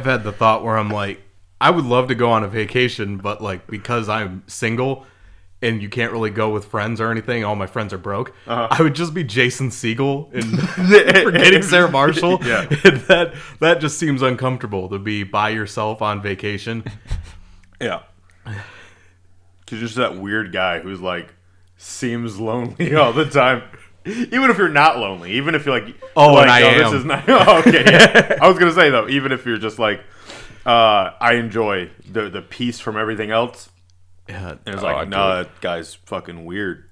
Have had the thought where I'm like, I would love to go on a vacation, but like because I'm single and you can't really go with friends or anything, all my friends are broke. Uh-huh. I would just be Jason Segel and forgetting Sarah Marshall. Yeah. And that that just seems uncomfortable to be by yourself on vacation. Yeah. Cause you're just that weird guy who's like seems lonely all the time. Even if you're not lonely, even if you're like, Oh, like, and I this am. is not. Oh, okay, yeah. I was gonna say though, even if you're just like, uh, I enjoy the the peace from everything else, Yeah. and it's Oh, like, nah, that guy's fucking weird.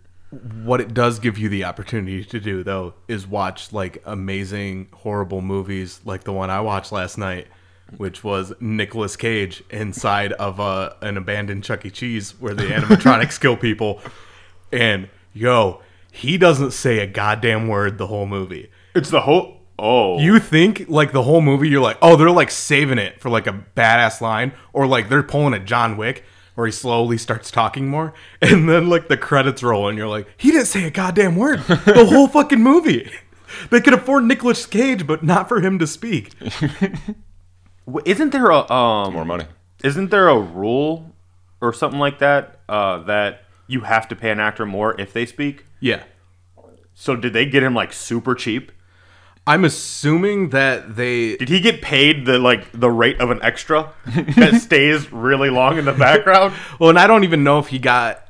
What it does give you the opportunity to do though is watch like amazing horrible movies like the one I watched last night, which was Nicolas Cage inside of a, an abandoned Chuck E. Cheese where the animatronics kill people, and yo, he doesn't say a goddamn word the whole movie. It's the whole. Oh, You think like the whole movie, you're like, oh, they're like saving it for like a badass line, or like they're pulling a John Wick where he slowly starts talking more, and then like the credits roll, and you're like, he didn't say a goddamn word the whole fucking movie. They could afford Nicolas Cage, but not for him to speak. Isn't there a um? More money. Isn't there a rule or something like that uh, that you have to pay an actor more if they speak? Yeah, So did they get him like super cheap? I'm assuming that they. Did he get paid the like the rate of an extra that stays really long in the background? Well, and I don't even know if he got.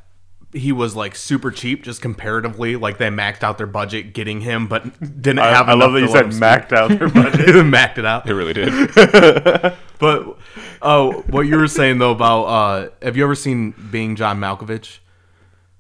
He was like super cheap, just comparatively. Like they maxed out their budget getting him, but didn't I, have. I love that you said maxed out their budget. maxed it out. It really did. But oh, what you were saying though about uh, have you ever seen Being John Malkovich?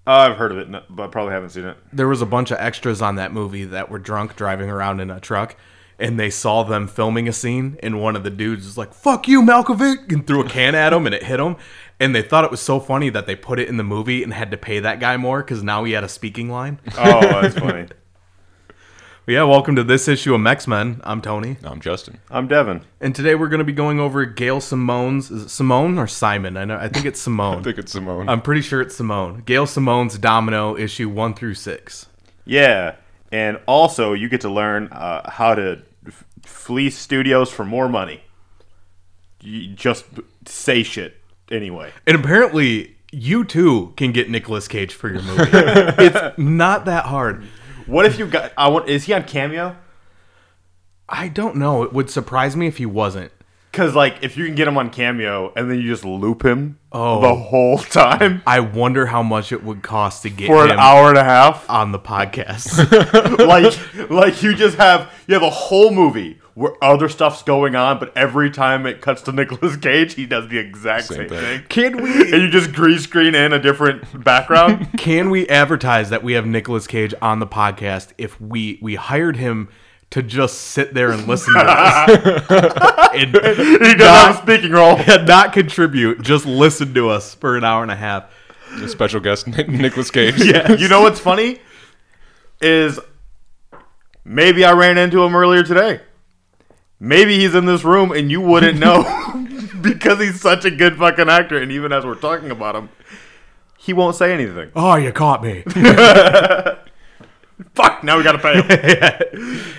Uh, I've heard of it, but I probably haven't seen it. There was a bunch of extras on that movie that were drunk driving around in a truck, and they saw them filming a scene, and one of the dudes was like, "Fuck you, Malkovich," and threw a can at him, and it hit him. And they thought it was so funny that they put it in the movie and had to pay that guy more because now he had a speaking line. Oh, that's funny. But yeah, welcome to this issue of Mex Men. I'm Tony, I'm Justin. I'm Devin. and today we're going to be going over Gail Simone's. Is it Simone or Simon? I know. I think it's Simone. I think it's Simone. I'm pretty sure it's Simone. Gail Simone's Domino issue one through six. Yeah, and also you get to learn uh, how to f- fleece studios for more money. You just say shit anyway. And apparently, you too can get Nicolas Cage for your movie. it's not that hard. What if you got? I want. Is he on Cameo? I don't know. It would surprise me if he wasn't. Because like, if you can get him on Cameo and then you just loop him Oh. the whole time I wonder how much it would cost to get for an him hour and a half, on the podcast. like like you just have you have a whole movie where other stuff's going on, but every time it cuts to Nicolas Cage, he does the exact same, Same thing. thing. can we And you just green screen in a different background. can we advertise that we have Nicolas Cage on the podcast if we we hired him to just sit there and listen to us and he does have a speaking role. not contribute, just listen to us for an hour and a half. A special guest, Nicolas Cage. Yeah. You know what's funny is maybe I ran into him earlier today. Maybe he's in this room and you wouldn't know because he's such a good fucking actor. And even as we're talking about him, he won't say anything. Oh, you caught me. Fuck! Now we gotta pay him.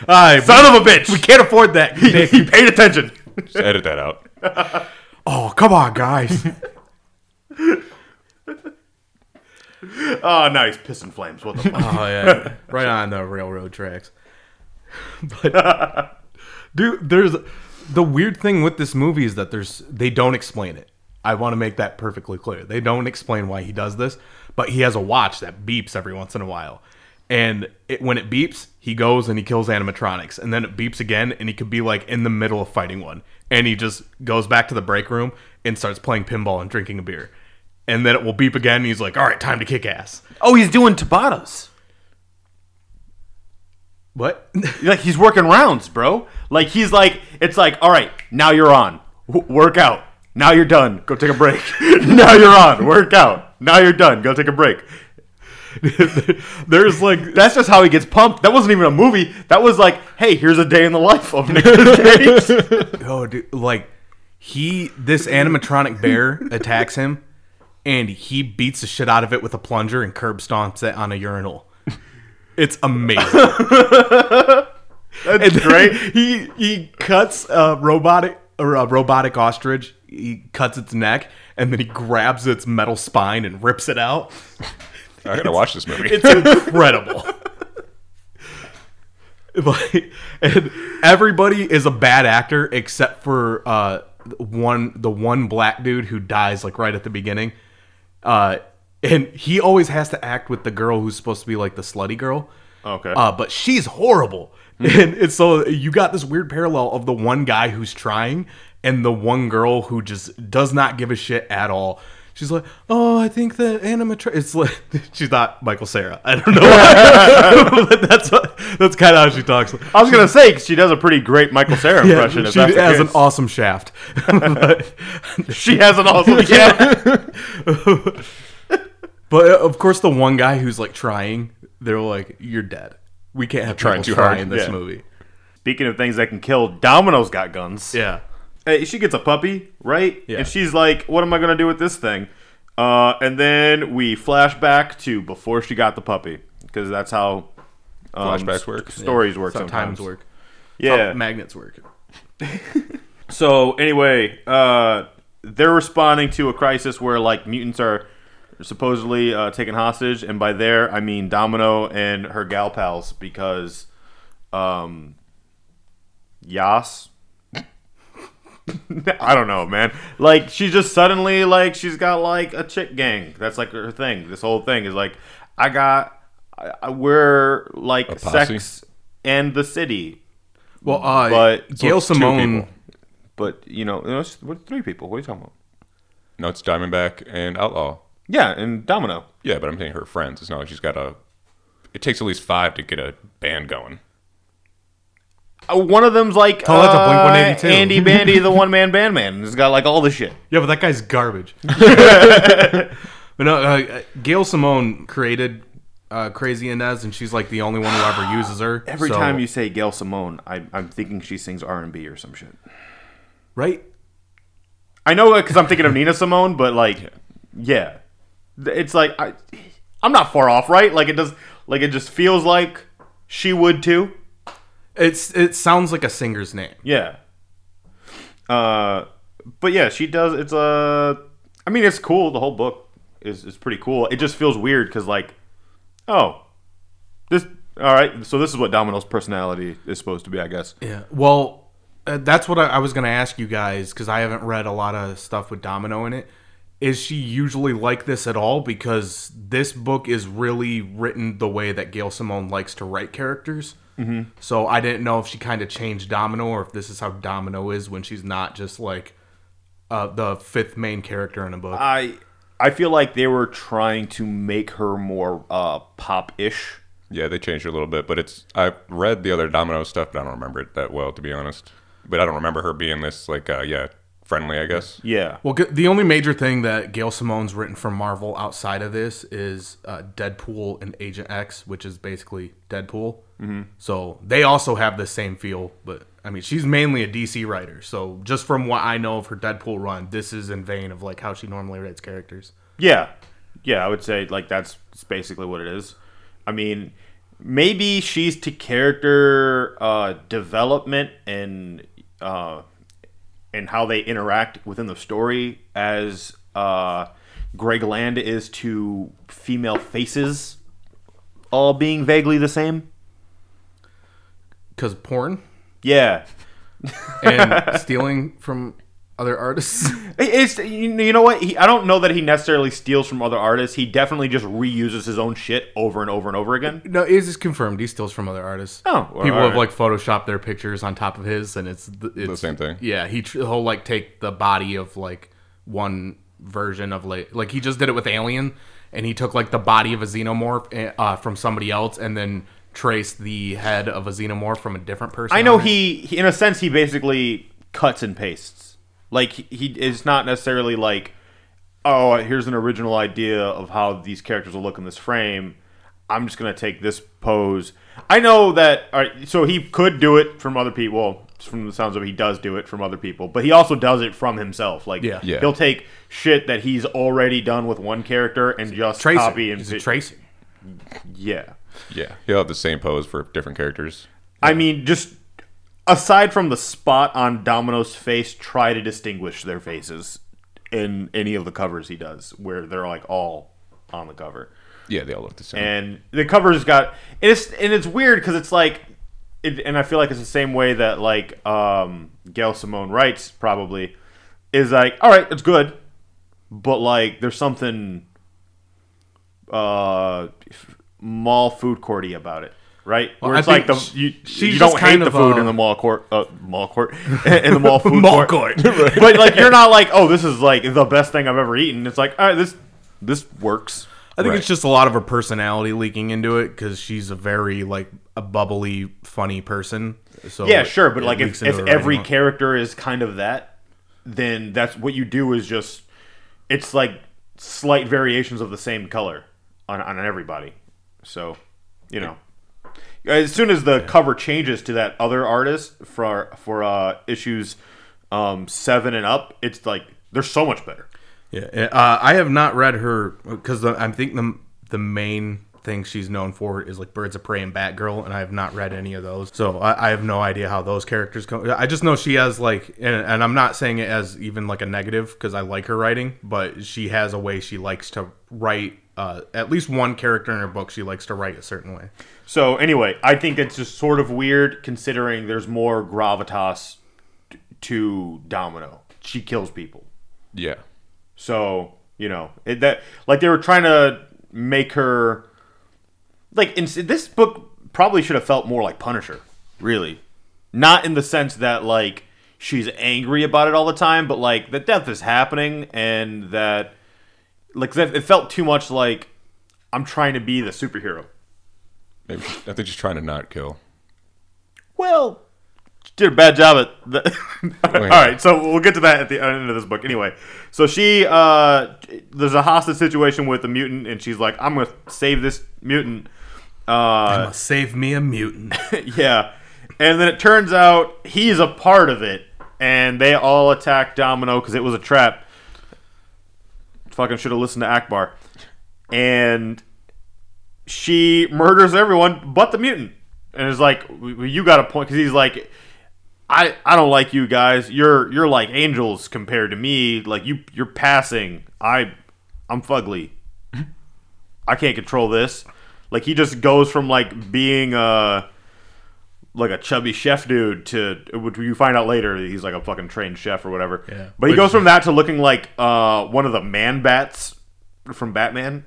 All right, Son of a bitch! we can't afford that. he, he paid attention. Just edit that out. Oh, come on, guys. Oh, nice piss and flames. What the oh, fuck? Oh yeah, right on the railroad tracks. But dude, there's the weird thing with this movie is that there's they don't explain it. I want to make that perfectly clear. They don't explain why he does this, but he has a watch that beeps every once in a while. And it, when it beeps, he goes and he kills animatronics, and then it beeps again, and he could be like in the middle of fighting one, and he just goes back to the break room and starts playing pinball and drinking a beer, and then it will beep again, and he's like, "All right, time to kick ass." Oh, he's doing Tabatas. What? Like he's working rounds, bro. Like he's like, it's like, all right, now you're on. W- work out. Now you're done. Go take a break. now you're on. Work out. Now you're done. Go take a break. There's like That's just how he gets pumped. That wasn't even a movie. That was like, hey, here's a day in the life of Nicolas Cage. oh dude, like he this animatronic bear attacks him and he beats the shit out of it with a plunger and curb stomps it on a urinal. It's amazing. That's great. he he cuts a robotic a, a robotic ostrich. He cuts its neck and then he grabs its metal spine and rips it out. I gotta watch this movie. It's incredible. like, and everybody is a bad actor except for uh, one the one black dude who dies like right at the beginning. Uh, and he always has to act with the girl who's supposed to be like the slutty girl. Okay. Uh, but she's horrible. And it's so you got this weird parallel of the one guy who's trying and the one girl who just does not give a shit at all. She's like, oh, I think the animatronic. It's like she's not Michael Cera. I don't know, but that's what, that's kind of how she talks. I was gonna say she does a pretty great Michael Cera Yeah, impression. she has an awesome shaft. she has an awesome yeah. But, uh, of course, the one guy who's like trying, they're like, "You're dead. We can't have Trying people too hard." in this Yeah. movie." Speaking of things that can kill, Domino's got guns. Yeah. Hey, she gets a puppy, right? Yeah. And she's like, "What am I gonna do with this thing?" Uh, and then we flash back to before she got the puppy because that's how um, Flashbacks work? st- Stories work Sometimes sometimes. work. Yeah. How magnets work. So anyway, uh, they're responding to a crisis where like mutants are supposedly uh, taken hostage, and by there I mean Domino and her gal pals because, um, Yas. I don't know, man. Like she just suddenly like she's got like a chick gang. That's like her thing. This whole thing is like I got I, I, we're like sex and the city, Well, uh, But- Gail So Simone. but you know, you know, it's- what three people? What are you talking about? No, it's Diamondback and Outlaw. Yeah, and Domino. Yeah, but I'm saying her friends. It's not like she's got a. It takes at least five to get a band going. Uh, one of them's like Oh, that's a uh, Blink-182. Andy Bandy, the one man band man. He's got like all the shit. Yeah, but that guy's garbage. but no, uh, Gail Simone created uh, Crazy Inez, and she's like the only one who ever uses her. Every So- time you say Gail Simone, I, I'm thinking she sings R and B or some shit. right? I know because I'm thinking of Nina Simone, but like, yeah, it's like I, I'm not far off, right? Like it does, like it just feels like she would too. It's it sounds like a singer's name. Yeah. Uh, but yeah, she does. It's Uh, I mean, it's cool. The whole book is is pretty cool. It just feels weird because like, oh, this. All right, so this is what Domino's personality is supposed to be, I guess. Yeah. Well, uh, that's what I, I was going to ask you guys because I haven't read a lot of stuff with Domino in it. Is she usually like this at all? Because this book is really written the way that Gail Simone likes to write characters. Mm-hmm. So I didn't know if she kind of changed Domino or if this is how Domino is when she's not just like uh, the fifth main character in a book. I I feel like they were trying to make her more uh, pop-ish. Yeah, they changed it a little bit, but it's. I read the other Domino stuff, but I don't remember it that well, to be honest. But I don't remember her being this like, uh, yeah, friendly. I guess. Yeah. Well, the only major thing that Gail Simone's written for Marvel outside of this is uh, Deadpool and Agent X, which is basically Deadpool. Mm-hmm. So they also have the same feel, but I mean, she's mainly a DC writer. So just from what I know of her Deadpool run, this is in vain of like how she normally writes characters. Yeah, yeah, I would say like that's basically what it is. I mean, maybe she's to character uh, development and uh, and how they interact within the story as uh, Greg Land is to female faces, all being vaguely the same. Because porn Yeah, and stealing from other artists. It's you you know what he, I don't know that he necessarily steals from other artists. He definitely just reuses his own shit over and over and over again. no, it is confirmed. He steals from other artists. Oh, well, people all have like photoshopped their pictures on top of his, and it's the, it's The same thing. Yeah, he tr- he'll like take the body of like one version of like like he just did it with Alien, and he took like the body of a xenomorph eh, uh, from somebody else, and then traced the head of a xenomorph from a different person. I know he, he in a sense he basically cuts and pastes. Like he, he is not necessarily like, oh, here's an original idea of how these characters will look in this frame. I'm just gonna take this pose. I know that. All right, so he could do it from other people. Well, from the sounds of it, he does do it from other people, but he also does it from himself. Like, Yeah. Yeah. he'll take shit that he's already done with one character and just tracing. copy and He's a tracing. yeah. Yeah, he'll have the same pose for different characters. I mean, just aside from the spot on Domino's face, try to distinguish their faces in any of the covers he does, where they're like all on the cover. Yeah, they all look the same. And the cover's got and it's and it's weird because it's like, it, and I feel like it's the same way that like um, Gail Simone writes probably is like, all right, it's good, but like there's something uh mall food courty about it. Right, where I it's like the think you, she's you don't hate kind the of, food uh, in the mall court, uh, mall court, in the mall food Mall court. court. but like you're not like, oh, this is like the best thing I've ever eaten. It's like, all right, this this works. I think Right. it's just a lot of her personality leaking into it because she's a very like a bubbly, funny person. So Yeah, sure, but it like leaks if, into if the every writing. character is kind of that, then that's what you do is just it's like slight variations of the same color on on everybody. So, you know, as soon as the cover changes to that other artist for for uh issues um 7 and up, it's like they're so much better. Yeah, uh, I have not read her because I think the the main thing she's known for is like Birds of Prey and Batgirl, and I have not read any of those, so I, I have no idea how those characters come. I just know she has like, and, and I'm not saying it as even like a negative because I like her writing, but she has a way she likes to write. Uh, at least one character in her book she likes to write a certain way. So anyway, I think it's just sort of weird considering there's more gravitas t- to Domino. She kills people. yeah. So you know it, that like they were trying to make her like in this book probably should have felt more like Punisher, really, not in the sense that like she's angry about it all the time, but like the death is happening and that like it felt too much like I'm trying to be the superhero. Maybe she's, I think she's trying to not kill. Well, she did a bad job at that. All yeah. right, so we'll get to that at the end of this book. Anyway, so she, uh, there's a hostage situation with the mutant, and she's like, "I'm gonna save this mutant." Uh, save me a mutant. yeah, and then it turns out he's a part of it, and they all attack Domino because it was a trap. Fucking should have listened to Akbar, and she murders everyone but the mutant, and is like, "W- "You got a point," because he's like. I, I don't like you guys. You're you're like angels compared to me. Like you you're passing. I I'm fugly. I can't control this. Like he just goes from like being uh like a chubby chef dude to which you find out later he's like a fucking trained chef or whatever. Yeah. But he goes from that to looking like uh one of the man bats from Batman.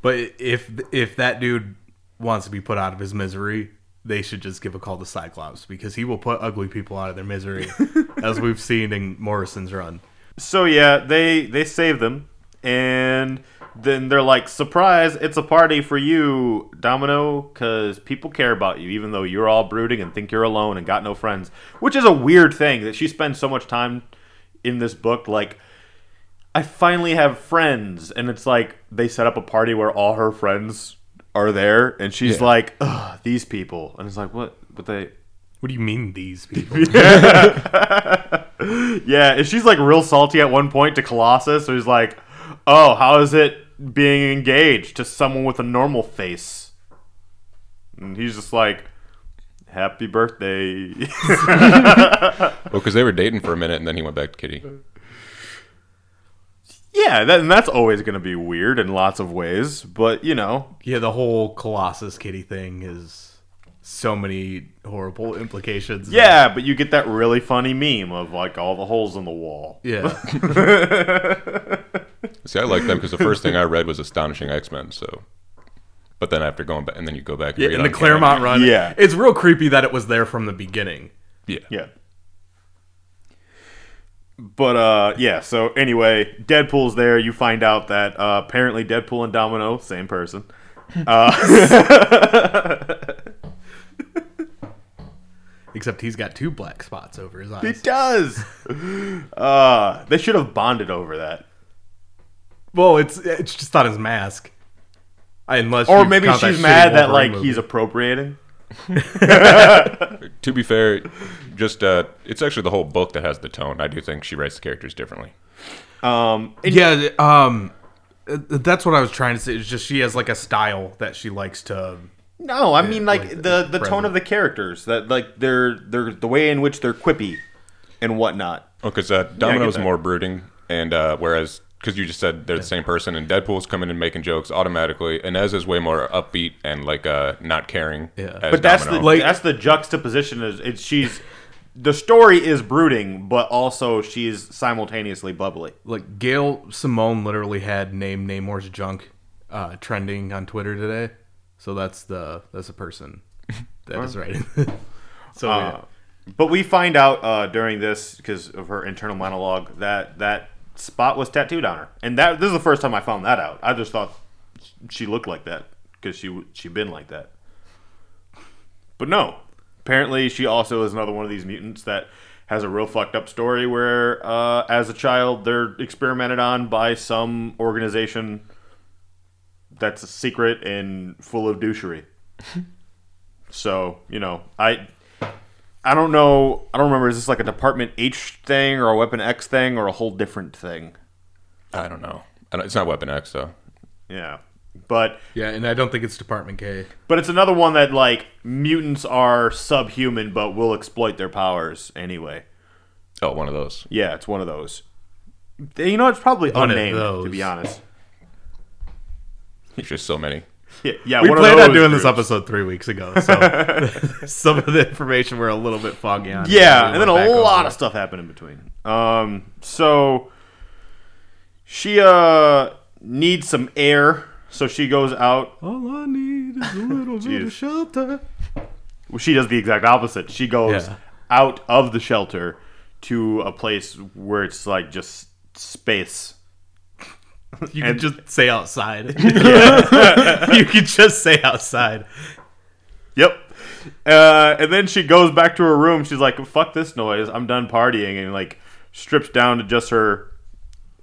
But if if that dude wants to be put out of his misery, they should just give a call to Cyclops because he will put ugly people out of their misery, as we've seen in Morrison's run. So yeah, they they save them and then they're like, "Surprise! It's a party for you, Domino, because people care about you, even though you're all brooding and think you're alone and got no friends." Which is a weird thing that she spends so much time in this book, like. I finally have friends, and it's like they set up a party where all her friends are there, and she's Yeah. like, Ugh, "These people," and it's like, "What? But they, What do you mean these people? Yeah, and she's like real salty at one point to Colossus. So he's like, "Oh, how is it being engaged to someone with a normal face?" And he's just like, "Happy birthday." Well, because they were dating for a minute and then he went back to Kitty. yeah, that, and that's always going to be weird in lots of ways, but you know, yeah, the whole Colossus Kitty thing is so many horrible implications. yeah, but you get that really funny meme of like all the holes in the wall. yeah. See, I like them because the first thing I read was Astonishing X Men. So, but then after going back, and then you go back and Yeah, read in the Claremont Canon. run, Yeah. it's real creepy that it was there from the beginning. Yeah. Yeah. But uh yeah, so anyway, Deadpool's there. You find out that uh, apparently Deadpool and Domino, same person. Except he's got two black spots over his eyes. It does. Uh they should have bonded over that. Well, it's it's just on his mask. Unless Or maybe she's shitty mad that like movie. he's appropriating. To be fair, just uh, it's actually the whole book that has the tone. I do think she writes the characters differently. Um and- yeah. Um, that's what I was trying to say. It's just she has like a style that she likes to. No, I mean like, like the the tone of the characters that like they're they're the way in which they're quippy and whatnot. Oh, because uh, Domino's that. more brooding, and uh, whereas because you just said they're the same person, and Deadpool's coming in making jokes automatically. Inez is way more upbeat and like uh, not caring. Yeah. as But that's Domino. the Like- that's the juxtaposition is it's she's the story is brooding, but also she's simultaneously bubbly. Like Gail Simone literally had name Namor's junk uh, trending on Twitter today. So that's the that's a person that is writing. so yeah. Uh, but we find out uh, during this because of her internal monologue that that spot was tattooed on her, and that this is the first time I found that out. I just thought she looked like that because she she been like that. But no, apparently she also is another one of these mutants that has a real fucked up story where, uh, as a child, they're experimented on by some organization that's a secret and full of douchery. so you know, I I don't know. I don't remember. Is this like a Department H thing or a Weapon X thing or a whole different thing? I don't know. I don't, it's not Weapon X though. Yeah, but yeah, and I don't think it's Department K. but it's another one that like mutants are subhuman, but will exploit their powers anyway. Oh, one of those. Yeah, it's one of those. You know, it's probably One unnamed to be honest. There's just so many. Yeah, yeah We planned on doing this episode three weeks ago, so some of the information we're a little bit foggy on. Yeah, We and then a back over lot of stuff happened in between. Um, so she uh needs some air, so she goes out. All I need is a little bit of shelter. Well, she does the exact opposite. She goes Yeah. out of the shelter to a place where it's like just space. You can just say outside. you can just say outside. Yep. Uh, and then she goes back to her room. She's like, "Fuck this noise! I'm done partying," and like strips down to just her.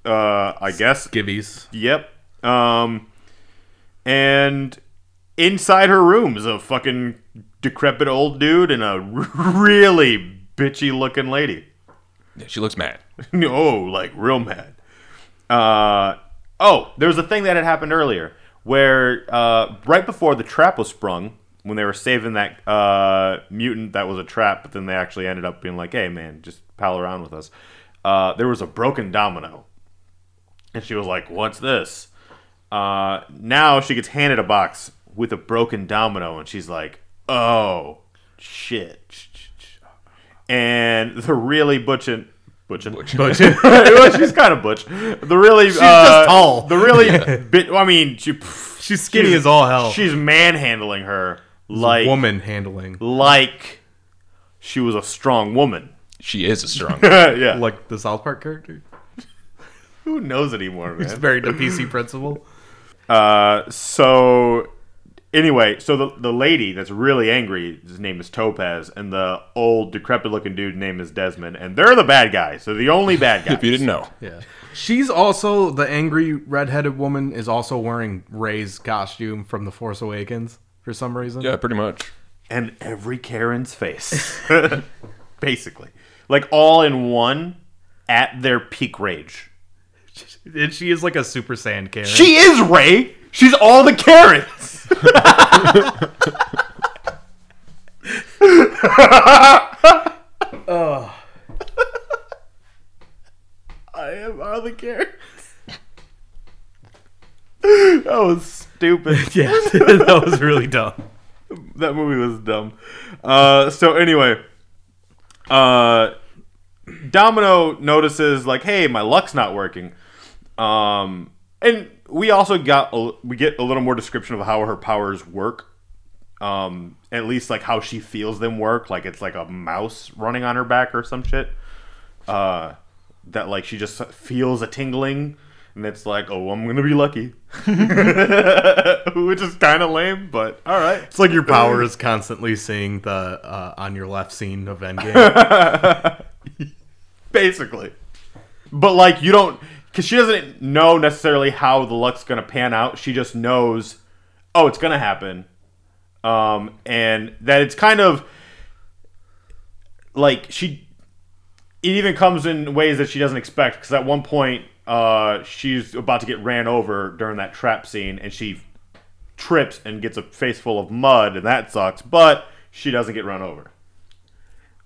Uh, I guess Gibbies. Yep. Um, and inside her room is a fucking decrepit old dude and a really bitchy looking lady. Yeah, she looks mad. oh, like real mad. Uh, oh, there was a thing that had happened earlier where uh, right before the trap was sprung, when they were saving that uh, mutant that was a trap, but then they actually ended up being like, "Hey, man, just pal around with us." Uh, there was a broken domino, and she was like, "What's this?" Uh, now she gets handed a box with a broken domino, and she's like, "Oh, shit!" And the really butchin, butchin, But well, she's kind of butch. The really, she's just tall. The really, bit, I mean, she, pff, she's skinny as all hell. She's manhandling her like woman handling. like she was a strong woman. She is a strong. yeah, Like the South Park character. who knows anymore, It's man? very the PC Principal. Uh, so anyway, so the the lady that's really angry, his name is Topaz, and the old decrepit looking dude name is Desmond, and they're the bad guys. So the only bad guys. if you didn't know, Yeah. She's also the angry redheaded woman is also wearing Rey's costume from The Force Awakens for some reason. yeah, pretty much. and every Karen's face, basically, like all in one, at their peak rage. And she is like a super saiyan Karen. She is Rey. She's all the Karens. I am all the Karens. that was stupid. yeah, that was really dumb. that movie was dumb. Uh, so anyway, uh, Domino notices like, "Hey, my luck's not working," um, and we also got a, we get a little more description of how her powers work. Um, at least like how she feels them work, like it's like a mouse running on her back or some shit. Uh, that like she just feels a tingling, and it's like, oh, I'm gonna be lucky, which is kind of lame, but all right. It's like your power is constantly seeing the uh, on your left scene of Endgame. basically. But like you don't, because she doesn't know necessarily how the luck's gonna pan out. She just knows, oh, it's gonna happen, um, and that it's kind of like she. It even comes in ways that she doesn't expect. Because at one point, uh, she's about to get ran over during that trap scene, and she trips and gets a face full of mud, and that sucks. But she doesn't get run over.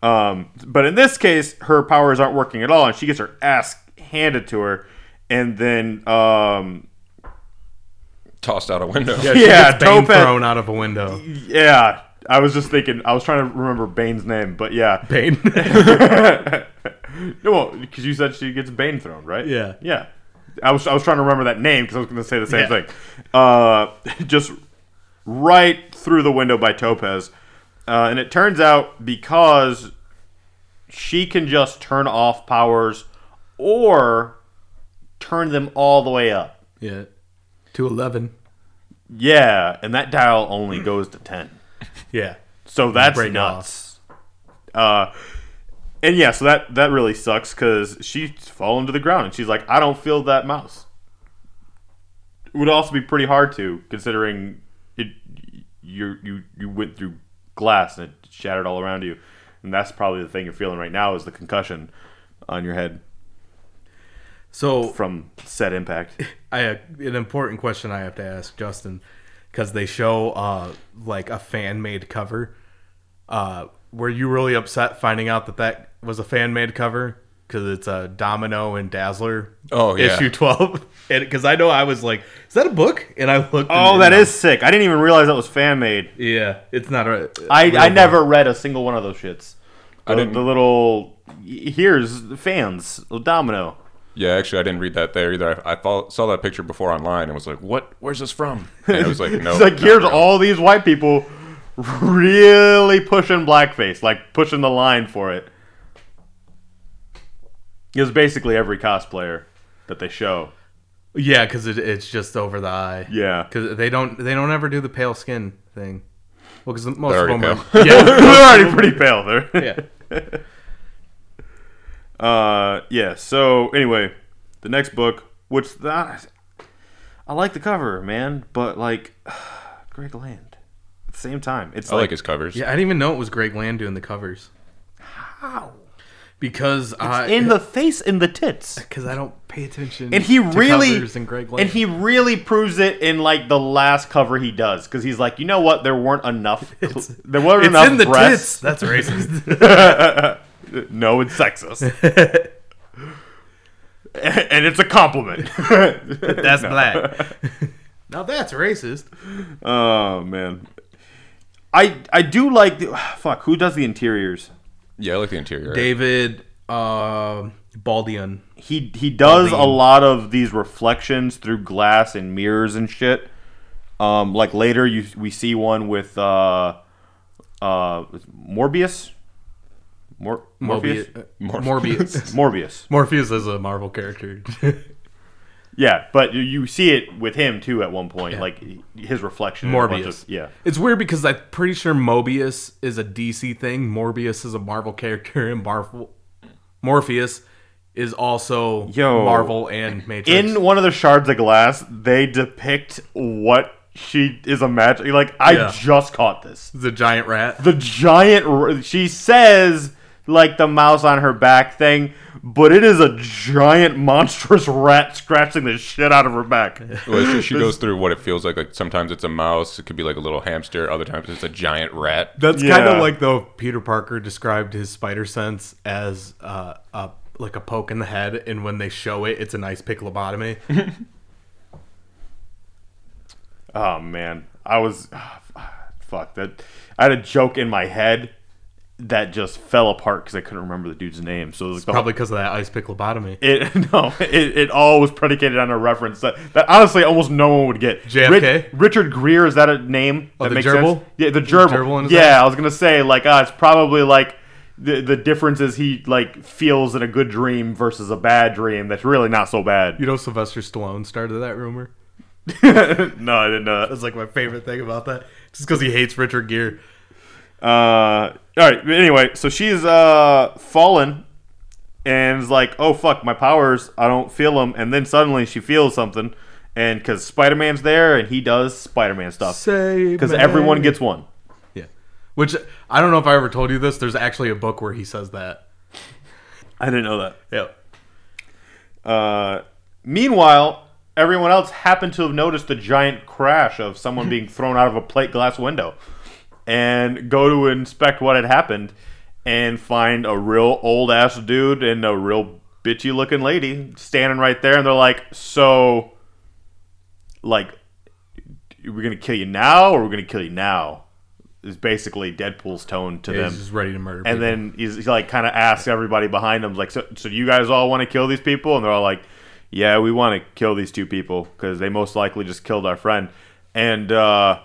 Um, but in this case, her powers aren't working at all, and she gets her ass handed to her, and then um, Tossed out a window. Yeah, she Yeah, gets Bane Topaz- thrown out of a window. yeah, I was just thinking, I was trying to remember Bane's name, but yeah, Bane. well, because you said she gets Bane thrown, right? Yeah. yeah. I was I was trying to remember that name because I was going to say the same Yeah. thing. Uh, just right through the window by Topaz, uh, and it turns out because she can just turn off powers or turn them all the way up. yeah. To eleven. Yeah, and that dial only goes to ten. Yeah. So that's break nuts. Uh, and yeah, so that that really sucks because she's fallen to the ground and she's like, I don't feel that mouse. It would also be pretty hard to, considering it. You you you went through glass and it shattered all around you, and that's probably the thing you're feeling right now is the concussion on your head So from said impact. I an important question I have to ask Justin because they show uh like a fan made cover. Uh, were you really upset finding out that that was a fan made cover? Because it's a Domino and Dazzler. Oh, yeah. issue twelve. And because I know I was like, is that a book? And I looked. Oh, that is sick! I didn't even realize that was fan made. Yeah, it's not a. I, book. never read a single one of those shits. The, I didn't- the little here's the fans domino. Yeah, actually, I didn't read that there either. I, I thought, saw that picture before online and was like, "What? Where's this from?" And it was like, "No." it's like here's real. all these white people really pushing blackface, like pushing the line for it. It was basically every cosplayer that they show. Yeah, because it, it's just over the eye. Yeah. because they don't they don't ever do the pale skin thing. Well, because most of them already are. Yeah, They're already pretty pale there. yeah. Uh, yeah. So anyway, the next book, which that I like the cover, man, but like Greg Land at the same time, it's I like, like his covers. Yeah, I didn't even know it was Greg Land doing the covers. how Because I in the face in the tits. because I don't pay attention. And he to really and Greg and he really proves it in like the last cover he does because he's like, you know what? There weren't enough. there weren't it's enough in the breasts. tits. That's racist. no, it's sexist, and it's a compliment. That's black. now that's racist. oh man, I I do like the fuck. Who does the interiors? Yeah, I like the interior. David uh, Baldeón. He he does a lot of these reflections through glass and mirrors and shit. Um, like later you we see one with uh, uh, Morbius. Mor- Morpheus. Uh, Morbius. Morbius. Morbius. Morpheus is a Marvel character. Yeah, but you, you see it with him too at one point, Yeah. like his reflection. in a bunch Morbius. of- yeah. It's weird because I'm pretty sure Mobius is a DC thing. Morbius is a Marvel character, and Marvel Morpheus is also Yo. Marvel and Matrix. In one of the shards of glass, they depict what she is imagining. Like I Yeah. just caught this. the giant rat. The giant. r- She says like the mouse on her back thing, but it is a giant monstrous rat scratching the shit out of her back. Well, she, she goes through what it feels like. Like sometimes it's a mouse, it could be like a little hamster. Other times it's a giant rat. That's kind Yeah. of like though Peter Parker described his spider sense as uh, a like a poke in the head, and when they show it, it's a nice pick lobotomy. Oh man, I was fuck that. I had a joke in my head that just fell apart because I couldn't remember the dude's name. So it was like Probably because of that ice pick lobotomy. It no, it, it all was predicated on a reference that, that honestly almost no one would get. JFK? Richard Gere is that a name Oh, that the makes gerbil? sense? Yeah, the The gerbil. gerbil in his yeah, eye? I was gonna say like uh, it's probably like the the difference is he like feels in a good dream versus a bad dream that's really not so bad. You know, Sylvester Stallone started that rumor. no, I didn't know that. That's like my favorite thing about that, just because he hates Richard Gere. Uh, all right. but Anyway, so she's uh fallen, and is like, "Oh fuck, my powers! I don't feel them." And then suddenly she feels something, and because Spider Man's there, and he does Spider Man stuff. Because everyone gets one. yeah. Which I don't know if I ever told you this. There's actually a book where he says that. I didn't know that. Yeah. Uh, meanwhile, everyone else happened to have noticed the giant crash of someone being thrown out of a plate glass window and go to inspect what had happened and find a real old ass dude and a real bitchy looking lady standing right there and they're like so like we're gonna kill you now or we're gonna kill you now is basically deadpool's tone to them He's just ready to murder. and people. then he's, he like kind of asks everybody behind him like so, so you guys all want to kill these people and they're all like yeah we want to kill these two people because they most likely just killed our friend and uh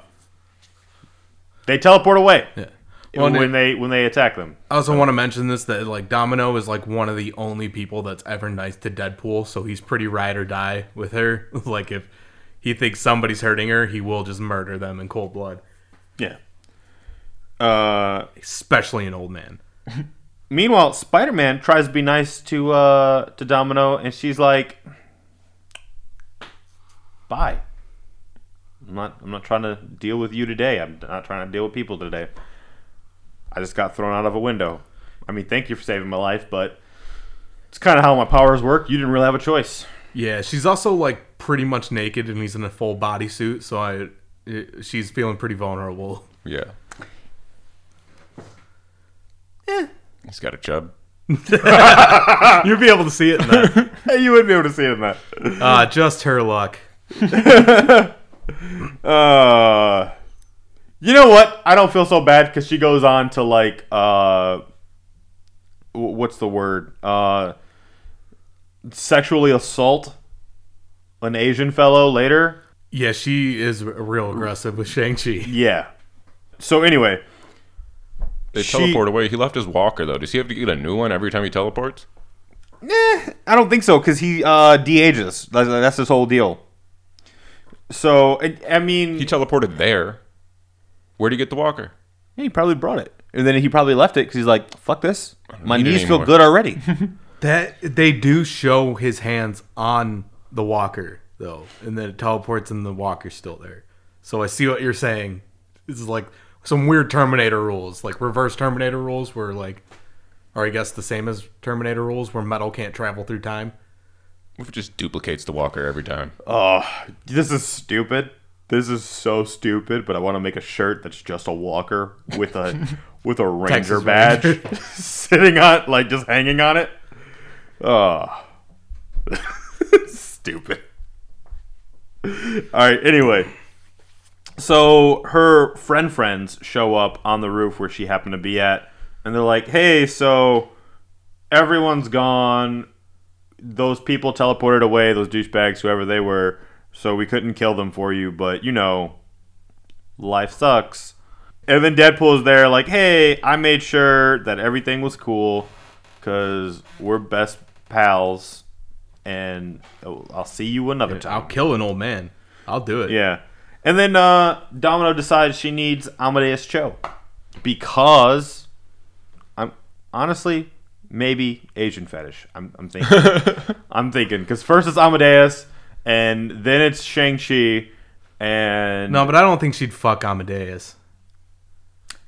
they teleport away Yeah. Well, when and they when they attack them I also want to mention this that like Domino is like one of the only people that's ever nice to Deadpool, so he's pretty ride or die with her. like if he thinks somebody's hurting her, he will just murder them in cold blood, yeah uh especially an old man. meanwhile spider-man tries to be nice to uh to domino and she's like bye i'm not i'm not trying to deal with you today i'm not trying to deal with people today i just got thrown out of a window i mean thank you for saving my life but it's kind of how my powers work you didn't really have a choice Yeah, she's also like pretty much naked, and he's in a full bodysuit, so I it, she's feeling pretty vulnerable. Yeah. Yeah. He's got a chub. You'd be able to see it in that. you would be able to see it in that Uh, just her luck. Uh, you know what? I don't feel so bad because she goes on to like uh, wh- what's the word? Uh, sexually assault an Asian fellow later. Yeah, she is real aggressive with Shang Chi. Yeah. So anyway, They She- teleport away. He left his walker though. Does he have to get a new one every time he teleports? eh, I don't think so because he uh, de-ages. That's, that's his whole deal. So I, I mean, He teleported there. Where'd he get the walker? Yeah, he probably brought it, and then he probably left it because he's like, "Fuck this, my need it knees feel anymore." good already." That they do show his hands on the walker though, and then it teleports and the walker's still there. So I see what you're saying. This is like some weird Terminator rules, like reverse Terminator rules, where like, or I guess the same as Terminator rules, where metal can't travel through time. It just duplicates the walker every time? Oh, this is stupid. This is so stupid. But I want to make a shirt that's just a walker with a with a ranger Texas badge Ranger. sitting on, like just hanging on it. Oh, stupid. All right. Anyway, so her friend friends show up on the roof where she happened to be at, and they're like, "Hey, so everyone's gone. Those people teleported away. Those douchebags, whoever they were. So we couldn't kill them for you. But you know, life sucks." And then Deadpool is there, like, "Hey, I made sure that everything was cool, cause we're best pals." And oh, I'll see you another time. I'll kill an old man. I'll do it. Yeah. And then uh, Domino decides she needs Amadeus Cho because I'm honestly maybe Asian fetish. I'm, I'm thinking. I'm thinking because first it's Amadeus and then it's Shang Chi and No, but I don't think she'd fuck Amadeus.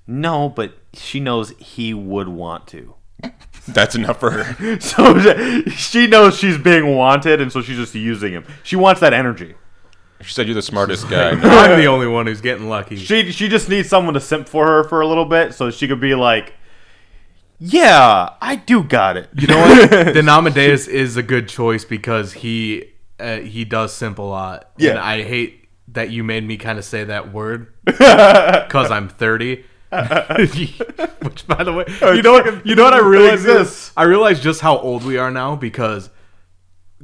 no, but she knows he would want to. That's enough for her. So she knows she's being wanted, and so she's just using him. She wants that energy. She said you're the smartest guy. I'm the only one who's getting lucky. She she just needs someone to simp for her for a little bit, so she could be like, "Yeah, I do got it." You know what? then Amadeus is a good choice because he uh, he does simp a lot. Yeah. And I hate that you made me kind of say that word because I'm 30. Which, by the way, you know what? You know what I realized exists. is I realized just how old we are now because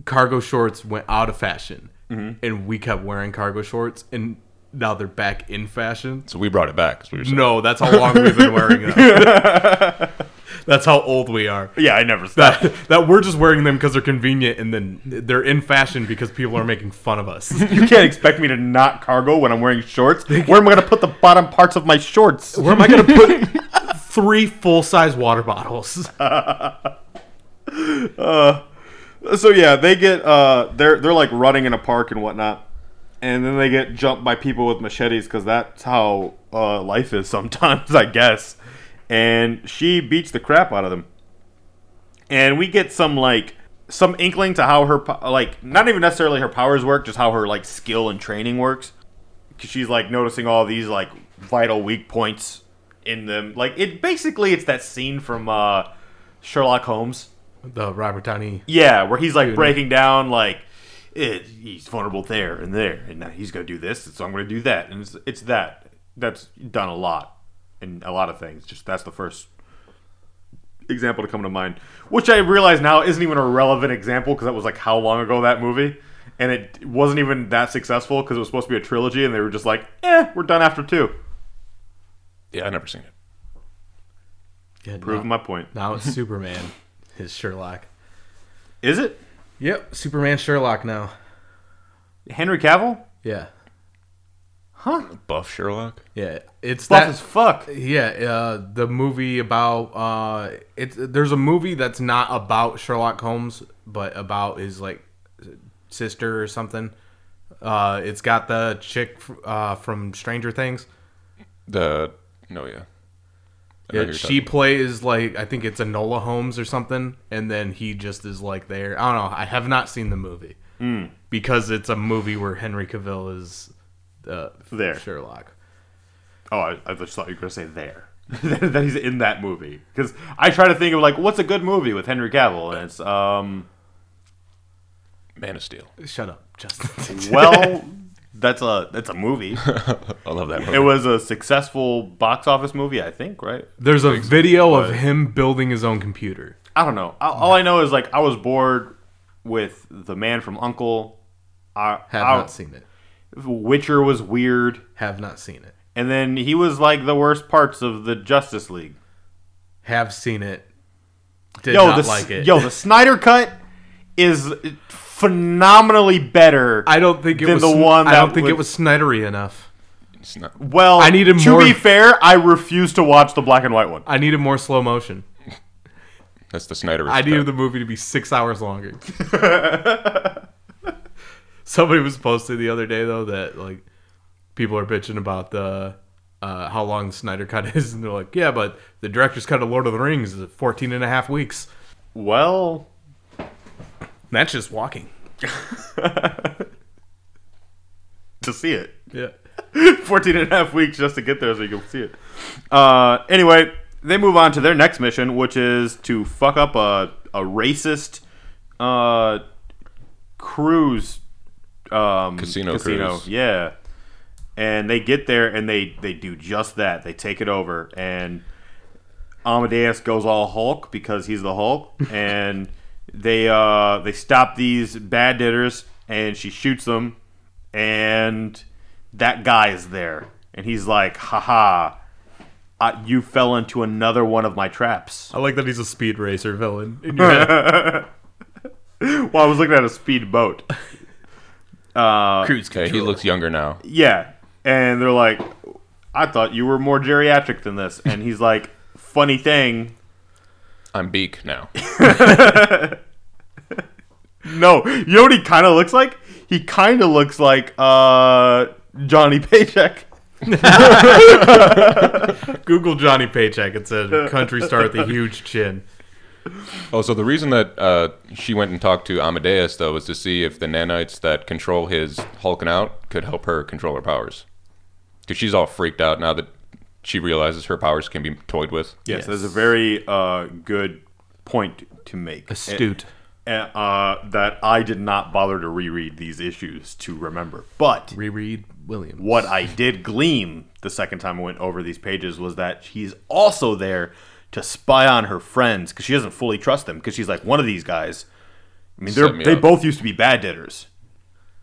cargo shorts went out of fashion, Mm-hmm. and we kept wearing cargo shorts, and now they're back in fashion. So we brought it back. is what. No, that's how long we've been wearing them. that's how old we are. Yeah, I never stopped. That, that we're just wearing them because they're convenient and then they're in fashion because people are making fun of us. you can't expect me to not cargo when I'm wearing shorts. Where am I gonna put the bottom parts of my shorts? Where am I going to put three full size water bottles? So yeah, they get uh, they're they're like running in a park and whatnot, and then they get jumped by people with machetes because that's how uh, life is sometimes, I guess. And she beats the crap out of them, and we get some like some inkling to how her like not even necessarily her powers work, just how her like skill and training works. Cause she's like noticing all these like vital weak points in them. Like it basically it's that scene from uh Sherlock Holmes. The Robert Downey. Yeah, where he's like breaking down like it, he's vulnerable there and there, and now he's gonna do this, so I'm gonna do that, and it's, it's that. That's done a lot in a lot of things. Just that's the first example to come to mind, which I realize now isn't even a relevant example because that was like how long ago that movie, and it wasn't even that successful because it was supposed to be a trilogy, and they were just like, eh, we're done after two. Yeah, I never seen it. Yeah, Proving my point. now it's Superman, his Sherlock. Is it Yep, Superman Sherlock now. Henry Cavill? Yeah, Buff Sherlock. yeah. It's Buff that. as fuck. Yeah, uh, the movie about uh, it's there's a movie that's not about Sherlock Holmes, but about his like sister or something. Uh, it's got the chick uh, from Stranger Things. The no, yeah. Yeah, she talking plays like I think it's Enola Holmes or something, and then he just is like there. I don't know. I have not seen the movie Hmm. because it's a movie where Henry Cavill is uh, There. Sherlock. Oh, I, I just thought you were gonna say there. that he's in that movie because I try to think of like what's a good movie with Henry Cavill, and it's um Man of Steel. Shut up, Justin. well, that's a that's a movie. I love that movie. It was a successful box office movie, I think, right? There's a video of him building his own computer. I don't know. All, all I know is like I was bored with the Man from Uncle. I, Have I- not seen it. Witcher was weird, Have not seen it. and then he was like the worst parts of the Justice League. Have seen it. Did yo, not the, like it. yo, the Snyder cut is phenomenally better. I don't think it than was the one I don't think it was Snydery enough. It's not. well, I needed to more- be fair, I refuse to watch the black and white one. I needed more slow motion. That's the Snyder. I needed the movie to be six hours longer. Somebody was posting the other day though that like people are bitching about the uh, how long the Snyder cut is, and they're like, yeah, but the director's cut of Lord of the Rings is 14 and a half weeks. Well, That's just walking. to see it. Yeah. 14 and a half weeks just to get there so you can see it. Uh, anyway, they move on to their next mission, which is to fuck up a, a racist uh, cruise um, Casino cruise. Yeah. And they get there and they, they do just that. They take it over. And Amadeus goes all Hulk because he's the Hulk. and they uh, they stop these bad ditters and she shoots them. And that guy is there. And he's like, haha, uh, you fell into another one of my traps. I like that he's a speed racer villain. In your head. Well, I was looking at a speedboat. Uh, Cruise Okay, he looks younger now. yeah. And they're like, I thought you were more geriatric than this. And he's like, funny thing. I'm Beak now. No, you know what he kind of looks like? He kind of looks like uh, Johnny Paycheck. Google Johnny Paycheck. It said country star with a huge chin. Oh, so the reason that uh, she went and talked to Amadeus though was to see if the nanites that control his hulking out could help her control her powers. Because she's all freaked out now that she realizes her powers can be toyed with. Yes, Yes. that's a very uh, good point to make. Astute. And, uh, that I did not bother to reread these issues to remember. But Reread Williams. what I did glean the second time I went over these pages was that he's also there to spy on her friends because she doesn't fully trust them because she's like one of these guys. I mean, they're, Set me they up. both used to be bad debtors,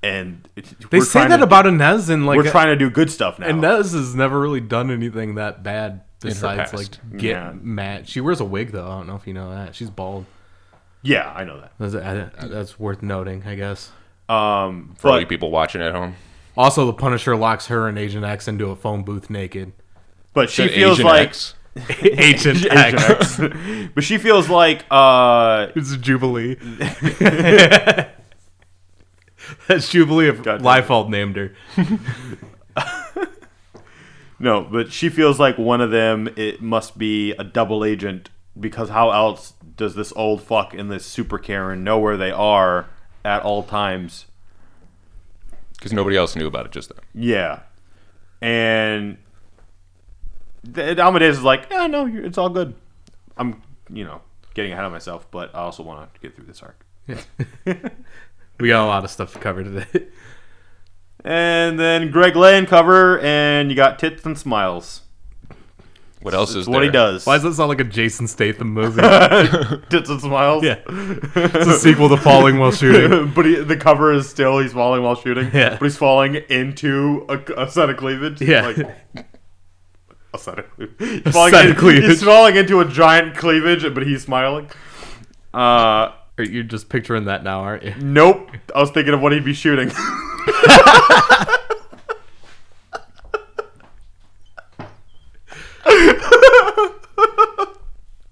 and it, They we're say trying that to about Inez and like we're trying to do good stuff now. Inez has never really done anything that bad besides past. like get Yeah. mad. She wears a wig though. I don't know if you know that. She's bald. yeah, I know that. That's, I- that's worth noting, I guess. Um, For all you but, people watching at home. Also, the Punisher locks her and Agent X into a phone booth naked. but she Said feels Asian like X. Agent Asian X. X. but she feels like uh, It's a Jubilee. That's Jubilee if Goddamn. Liefeld named her. no, but she feels like one of them. It must be a double agent because how else does this old fuck in this super Karen know where they are at all times? Because nobody else knew about it just then. Yeah, and the, Amadeus is like, yeah, no, you're- it's all good. I'm, you know, getting ahead of myself, but I also want to get through this arc. We got a lot of stuff to cover today. And then Greg Land cover, and you got tits and smiles. What else It's is what he does. Why does that sound like a Jason Statham movie? tits and smiles? yeah, it's a sequel to Falling While Shooting. but he, the cover is still he's falling while shooting. Yeah. But he's falling into a, a set of cleavage. Yeah. Like, a set of cleavage. He's falling, in-. He's falling into a giant cleavage, but he's smiling. Uh, You're just picturing that now, aren't you? nope. I was thinking of what he'd be shooting.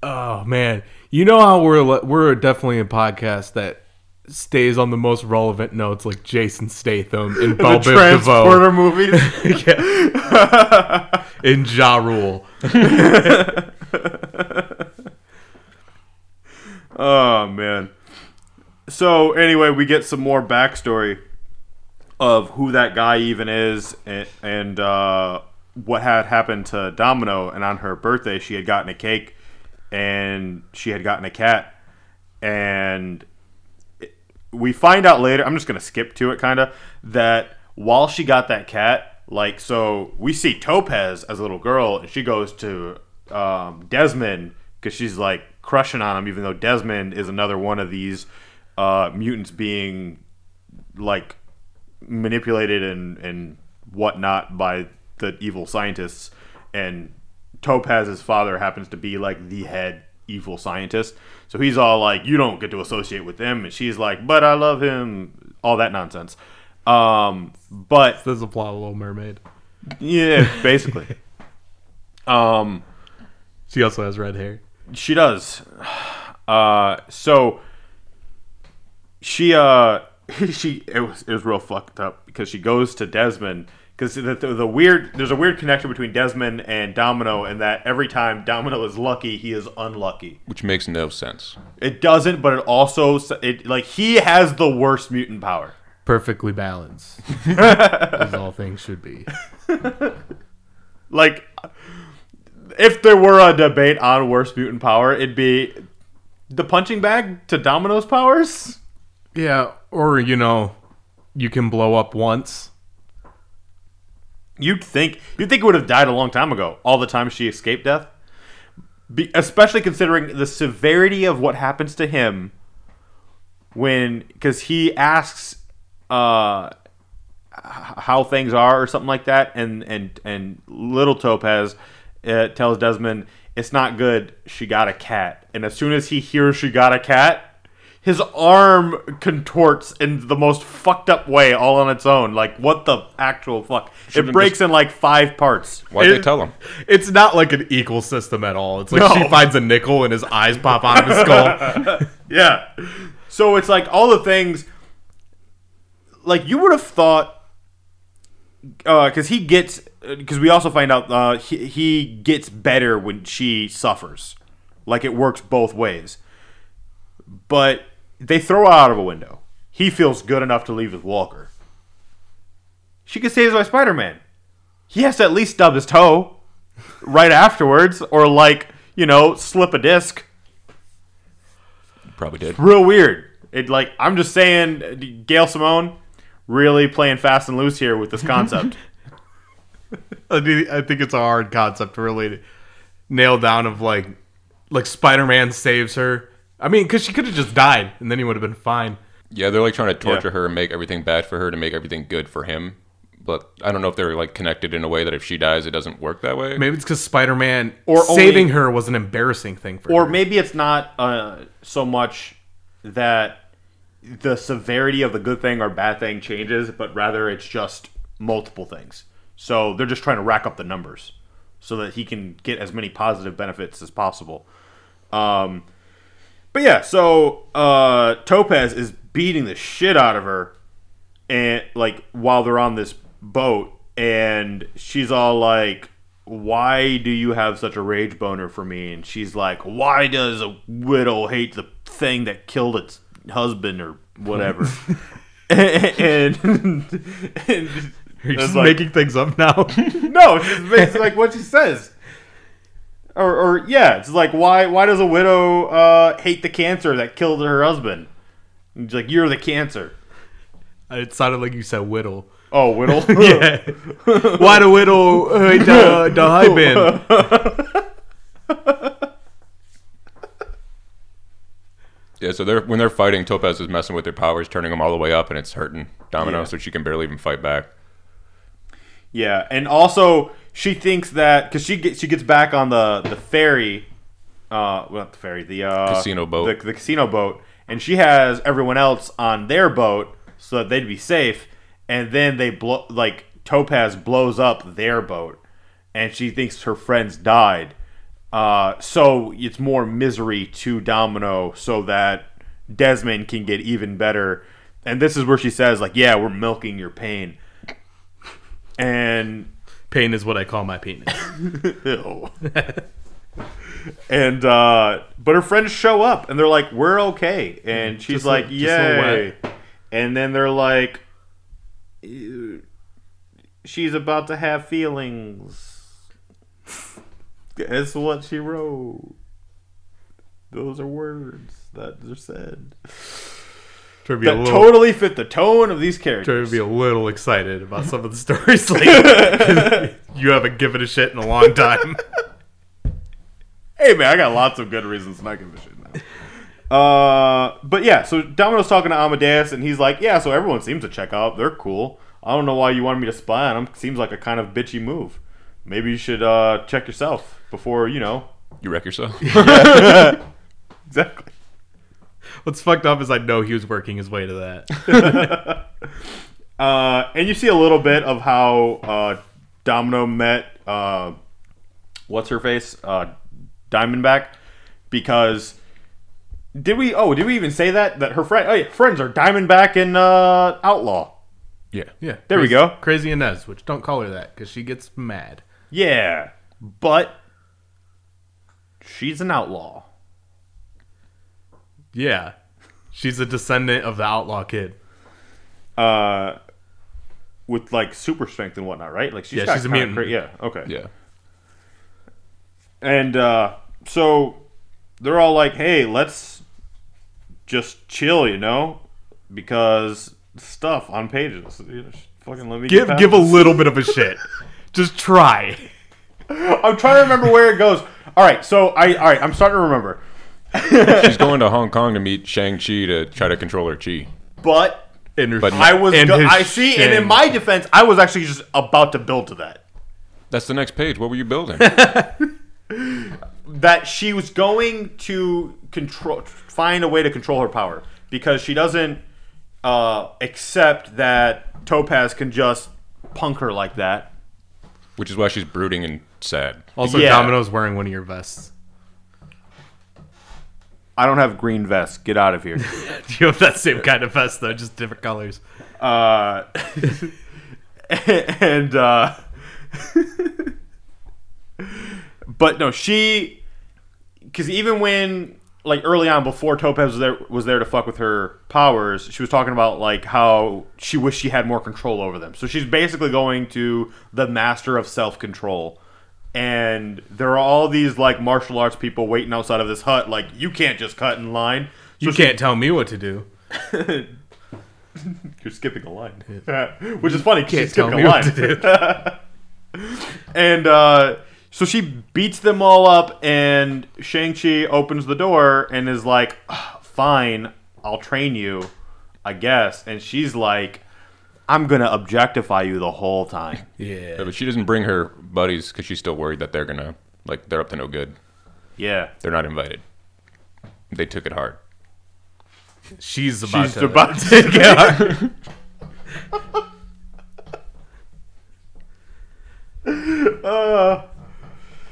Oh man, you know how we're we're definitely a podcast that stays on the most relevant notes, like Jason Statham and the Biv transporter DeVoe movies. in Ja Rule. Oh man. So anyway, we get some more backstory of who that guy even is, and, and uh, what had happened to Domino. And on her birthday, she had gotten a cake, and she had gotten a cat, and we find out later. I'm just gonna skip to it, kind of that while she got that cat, like so, we see Topaz as a little girl, and she goes to um, Desmond because she's like crushing on him, even though Desmond is another one of these uh, mutants being like manipulated and and whatnot by the evil scientists, and Topaz's father happens to be like the head evil scientist. So he's all like, "You don't get to associate with them," and she's like, "But I love him." All that nonsense. Um, but This is a plot of Little Mermaid. yeah, basically. um, She also has red hair. she does. Uh, so she uh she it was it was real fucked up because she goes to Desmond because the, the, the weird there's a weird connection between Desmond and Domino and that every time Domino is lucky he is unlucky. Which makes no sense. It doesn't, but it also it like he has the worst mutant power. Perfectly balanced, as all things should be. Like if there were a debate on worst mutant power, it'd be the punching bag to Domino's powers. Yeah, or you know, you can blow up once. You'd think you'd think it would have died a long time ago. All the time she escaped death, Be, especially considering the severity of what happens to him when because he asks uh, how things are or something like that, and and and little Topaz uh, tells Desmond it's not good. She got a cat, and as soon as he hears she got a cat. His arm contorts in the most fucked up way, all on its own. Like, what the actual fuck? Should've it breaks just- in like five parts. Why'd they It- tell him? It's not like an equal system at all. It's like No. she finds a nickel and his eyes pop out of his skull. Yeah. So it's like all the things. Like you would have thought, because he gets, because we also find out uh, he he gets better when she suffers. Like it works both ways. But they throw her out of a window. He feels good enough to leave with Walker. She gets saved by Spider Man. He has to at least stub his toe right afterwards, or like you know slip a disc Probably did. real weird. It like I'm just saying, Gail Simone really playing fast and loose here with this concept. I think it's a hard concept to really nail down. Of like, like Spider Man saves her. I mean, because she could have just died and then he would have been fine. Yeah, they're like trying to torture Yeah. her and make everything bad for her to make everything good for him. But I don't know if they're like connected in a way that if she dies, it doesn't work that way. Maybe it's because Spider Man Or saving only- her was an embarrassing thing for or her. maybe it's not uh, so much that the severity of the good thing or bad thing changes, but rather it's just multiple things. So they're just trying to rack up the numbers so that he can get as many positive benefits as possible. Um, but yeah, so uh, Topaz is beating the shit out of her, and like while they're on this boat, and she's all like, why do you have such a rage boner for me? And she's like, why does a widow hate the thing that killed its husband or whatever? and, and, You're just like- making things up now. no, it's just like what she says. Or, or yeah, it's like why why does a widow uh, hate the cancer that killed her husband? And she's like, you're the cancer. it sounded like you said whittle. Oh, whittle. Yeah. Why the whittle hate the, the high band? Yeah, so they're when they're fighting, Topaz is messing with their powers, turning them all the way up, and it's hurting Domino, Yeah. so she can barely even fight back. Yeah, and also she thinks that because she gets she gets back on the the ferry, uh, well, not the ferry, the uh, Casino boat. the, the casino boat, and she has everyone else on their boat so that they'd be safe, and then they blow like Topaz blows up their boat, and she thinks her friends died. Uh, so it's more misery to Domino, so that Desmond can get even better. And this is where she says, like, "Yeah, we're milking your pain." And Pain is what I call my penis. And uh but her friends show up and they're like we're okay and she's Just like a yay and then they're like she's about to have feelings that's what she wrote those are words that are said that little, totally fit the tone of these characters. trying to be a little excited about some of the stories. Like, you haven't given a shit in a long time. Hey man, I got lots of good reasons to not give a shit now. Uh, but yeah, so Domino's talking to Amadeus, and he's like, "Yeah, so everyone seems to check out. They're cool. I don't know why you wanted me to spy on them. Seems like a kind of bitchy move. Maybe you should uh, check yourself before you know." You wreck yourself. Exactly. What's fucked up is I know he was working his way to that. Uh, and you see a little bit of how uh, Domino met uh, what's her face, uh, Diamondback, because did we? Oh, did we even say that that her friend? Oh, yeah, friends are Diamondback and uh, Outlaw. yeah. Yeah, There we go. Crazy Inez, which don't call her that because she gets mad. Yeah, but she's an outlaw. Yeah, she's a descendant of the outlaw kid. Uh, with like super strength and whatnot, right? Like she's Yeah, got she's a mutant. cra- yeah, okay. Yeah. And uh, so they're all like, "Hey, let's just chill," you know, because stuff on pages. You know, fucking let me Give get give a little bit of a shit. Just try. I'm trying to remember where it goes. All right, so I all right. I'm starting to remember, She's going to Hong Kong to meet Shang Chi to try to control her chi. but And her- But I was. and Go- his I see, and in shame. my defense, I was actually just about to build to that. That's the next page. What were you building? that she was going to control find a way to control her power because she doesn't uh, accept that Topaz can just punk her like that. Which is why she's brooding and sad. also, Yeah. Domino's wearing one of your vests. I don't have green vest. Get out of here. You have that same kind of vest though, just different colors. uh, and uh, but no, she because even when like early on before Topaz was there was there to fuck with her powers, she was talking about like how she wished she had more control over them. So she's basically going to the master of self control. And there are all these like martial arts people waiting outside of this hut, like you can't just cut in line. So You can't tell me what to do. You're skipping a line, which is funny. she's skipping tell a line. and uh, so she beats them all up, and Shang Chi opens the door and is like, "Ah, "Fine, I'll train you, I guess." And she's like, "I'm gonna objectify you the whole time." Yeah, Yeah. but she doesn't bring her buddies because she's still worried that they're gonna like they're up to no good. Yeah, They're not invited. They took it hard. She's about she's to. about to get. uh,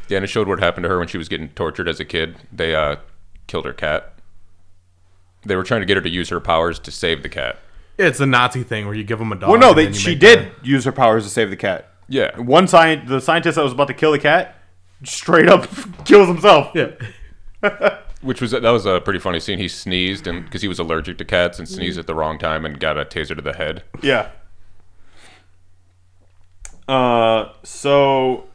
Yeah, and it showed what happened to her when she was getting tortured as a kid. They uh, killed her cat. They were trying to get her to use her powers to save the cat. It's a Nazi thing where you give them a dog. well, no, and they, then you she make did the- use her powers to save the cat. Yeah. One science, the scientist that was about to kill the cat, straight up kills himself. Yeah. Which was that was a pretty funny scene. He sneezed and because he was allergic to cats and sneezed at the wrong time and got a taser to the head. Yeah. Uh, so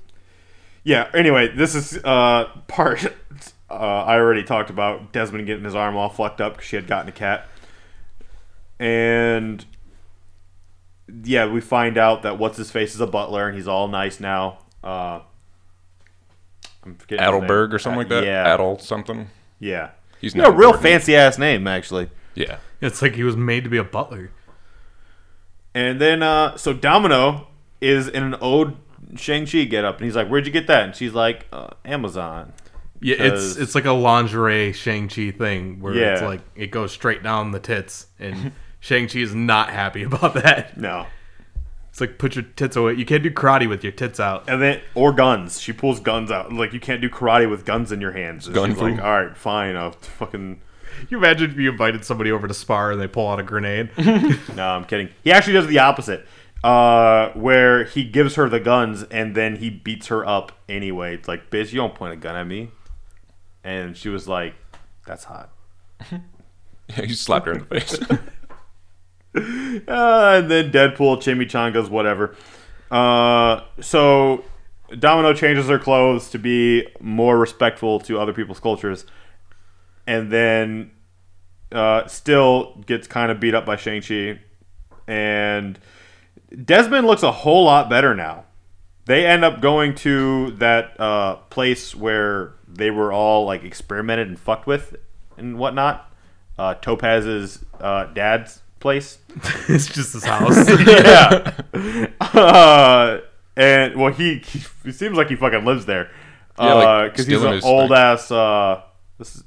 yeah. Anyway, this is uh part uh, I already talked about Desmond getting his arm all fucked up because she had gotten a cat, and yeah, we find out that what's his face is a butler and he's all nice now. Uh, I'm forgetting. Adelberg or something like that. Yeah, Adel something. yeah. He's You not know, real fancy ass name actually. Yeah. It's like he was made to be a butler. And then, uh, so Domino is in an old Shang-Chi get up, and he's like, Where'd you get that? And she's like, uh, Amazon. Yeah, it's it's like a lingerie Shang Chi thing where it's like it goes straight down the tits, and Shang Chi is not happy about that. No. It's like put your tits away. You can't do karate with your tits out. And then, or guns. She pulls guns out. Like, you can't do karate with guns in your hands. And Gun she's fu. like, All right, fine. I'll fucking. You imagine if you invited somebody over to spar and they pull out a grenade. No, I'm kidding. He actually does the opposite. Uh, where he gives her the guns and then he beats her up anyway. It's like, bitch, you don't point a gun at me. And she was like, that's hot. Yeah, he slapped her in the face. Uh, and then Deadpool, chimichangas, whatever. Uh, so Domino changes her clothes to be more respectful to other people's cultures, and then uh, still gets kind of beat up by Shang Chi, and Desmond looks a whole lot better now. They end up going to that uh, place where they were all like experimented and fucked with and whatnot. Uh, Topaz's uh, dad's place it's just his house. yeah. Uh, and well, he, he it seems like he fucking lives there. Yeah, like, because he's an old like- ass. Uh, this is,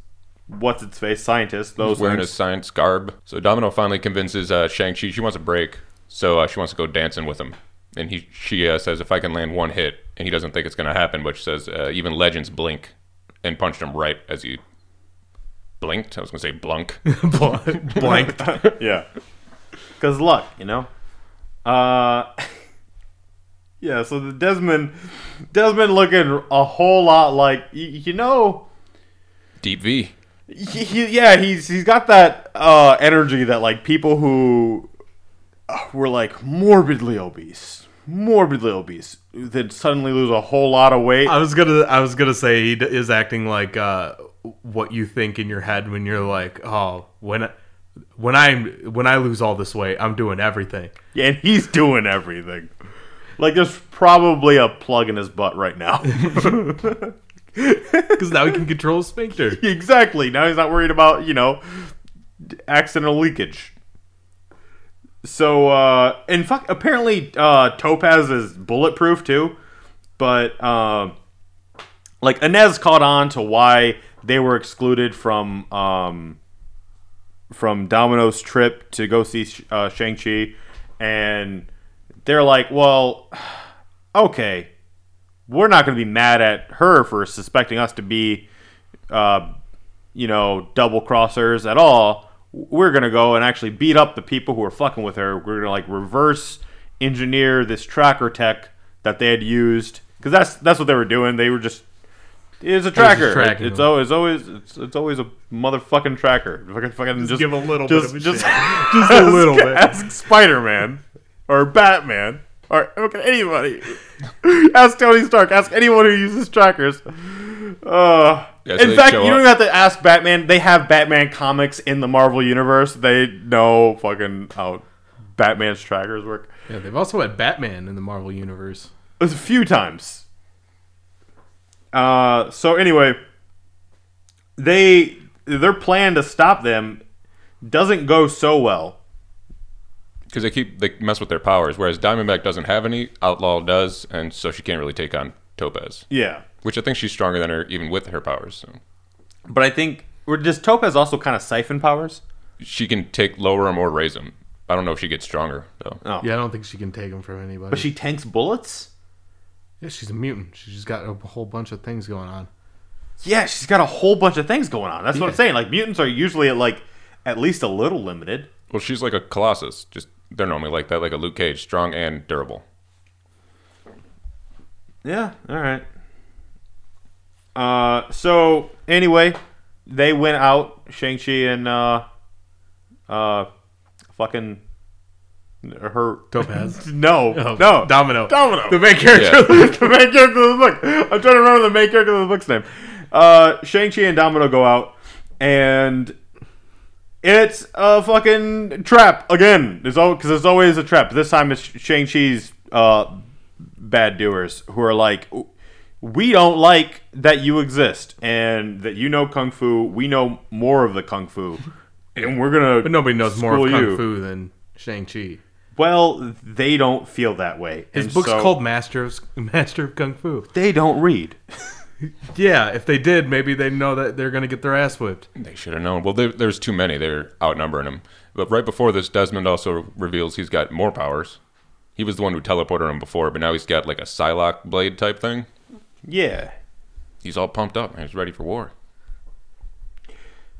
what's its face scientist. Those He's wearing things. his science garb. So Domino finally convinces uh, Shang-Chi she wants a break. So uh, she wants to go dancing with him. And he, she uh, says, if I can land one hit, and he doesn't think it's going to happen, but she says, uh, even legends blink, and punched him right as he blinked. I was going to say blunk. Blanked. yeah. Because luck, you know. Uh, yeah. So the Desmond, Desmond looking a whole lot like y- you know. Deep V. he, he- yeah, he's he's got that uh, energy that like people who uh, were like morbidly obese, morbidly obese, then suddenly lose a whole lot of weight. I was gonna I was gonna say he d- is acting like uh, what you think in your head when you're like, oh, when I- when I'm when I lose all this weight, I'm doing everything. Yeah, and he's doing everything. Like there's probably a plug in his butt right now. Because now he can control his sphincter. exactly. Now he's not worried about you know accidental leakage. So uh, and fuck, apparently uh, Topaz is bulletproof too, but um, like Inez caught on to why they were excluded from um, from Domino's trip to go see uh, Shang Chi, and they're like, well, okay, we're not going to be mad at her for suspecting us to be uh, you know, double crossers at all. We're gonna go and actually beat up the people who are fucking with her. We're gonna like reverse engineer this tracker tech that they had used because that's that's what they were doing. They were just it's a tracker. tracking it's them. always always it's, it's always a motherfucking tracker. Fucking, fucking just, give a little just, bit of just, shit. just a little bit. Ask Spider Man or Batman or okay anybody. ask Tony Stark. Ask anyone who uses trackers. Uh, Yeah, so in fact, you don't even have to ask Batman. They have Batman comics in the Marvel universe. They know fucking how Batman's trackers work. Yeah, they've also had Batman in the Marvel universe. A few times. Uh, so anyway, they their plan to stop them doesn't go so well. Because they keep they mess with their powers, whereas Diamondback doesn't have any, Outlaw does, and so she can't really take on Topaz. Yeah, Which I think she's stronger than her, even with her powers. So. but I think or does Topaz also kind of siphon powers? She can take lower them or raise them. I don't know if she gets stronger though. Oh, Yeah, I don't think she can take them from anybody. but she tanks bullets. Yeah, she's a mutant. She's just got a whole bunch of things going on. Yeah, she's got a whole bunch of things going on. That's what I'm saying. Like mutants are usually at like at least a little limited. Well, she's like a Colossus. Just they're normally like that, like a Luke Cage, strong and durable. Yeah. All right. Uh. So anyway, they went out. Shang Chi and uh, uh, fucking her Topaz. no, Oh, no, Domino. Domino. The main character. Yeah. the main character of the book. I'm trying to remember the main character of the book's name. Uh, Shang Chi and Domino go out, and it's a fucking trap again. There's always because there's always a trap. This time it's Shang Chi's uh, bad doers who are like, we don't like that you exist and that you know kung fu. We know more of the kung fu, and we're gonna. But nobody knows more of Kung you. Fu than Shang-Chi. Well, they don't feel that way. His And book's so called Master of Master of Kung Fu. They don't read. Yeah, if they did, maybe they know that they're gonna get their ass whipped. They should have known. Well, there, there's too many. They're outnumbering him. But right before this, Desmond also reveals he's got more powers. He was the one who teleported him before, but now he's got like a Psylocke blade type thing. Yeah. He's all pumped up. Man. He's ready for war.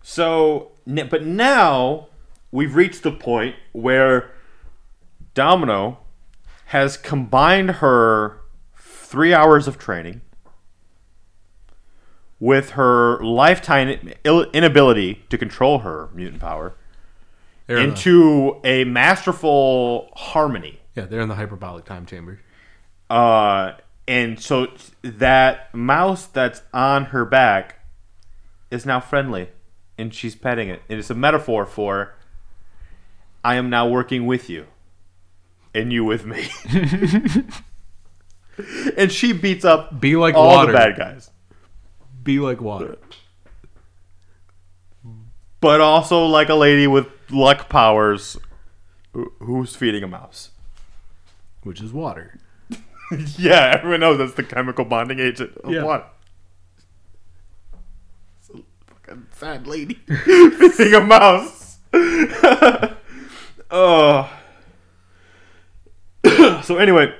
So, but now we've reached the point where Domino has combined her three hours of training with her lifetime inability to control her mutant power They're in the- into a masterful harmony. yeah, they're in the hyperbolic time chamber. Uh, and so that mouse that's on her back is now friendly, and she's petting it. And it's a metaphor for I am now working with you, and you with me. and she beats up Be like all water. the bad guys, Be like water. but also like a lady with luck powers who's feeding a mouse. Which is water. Yeah, everyone knows that's the chemical bonding agent of Yeah. water. It's a fucking sad lady feeding a mouse. oh. So anyway,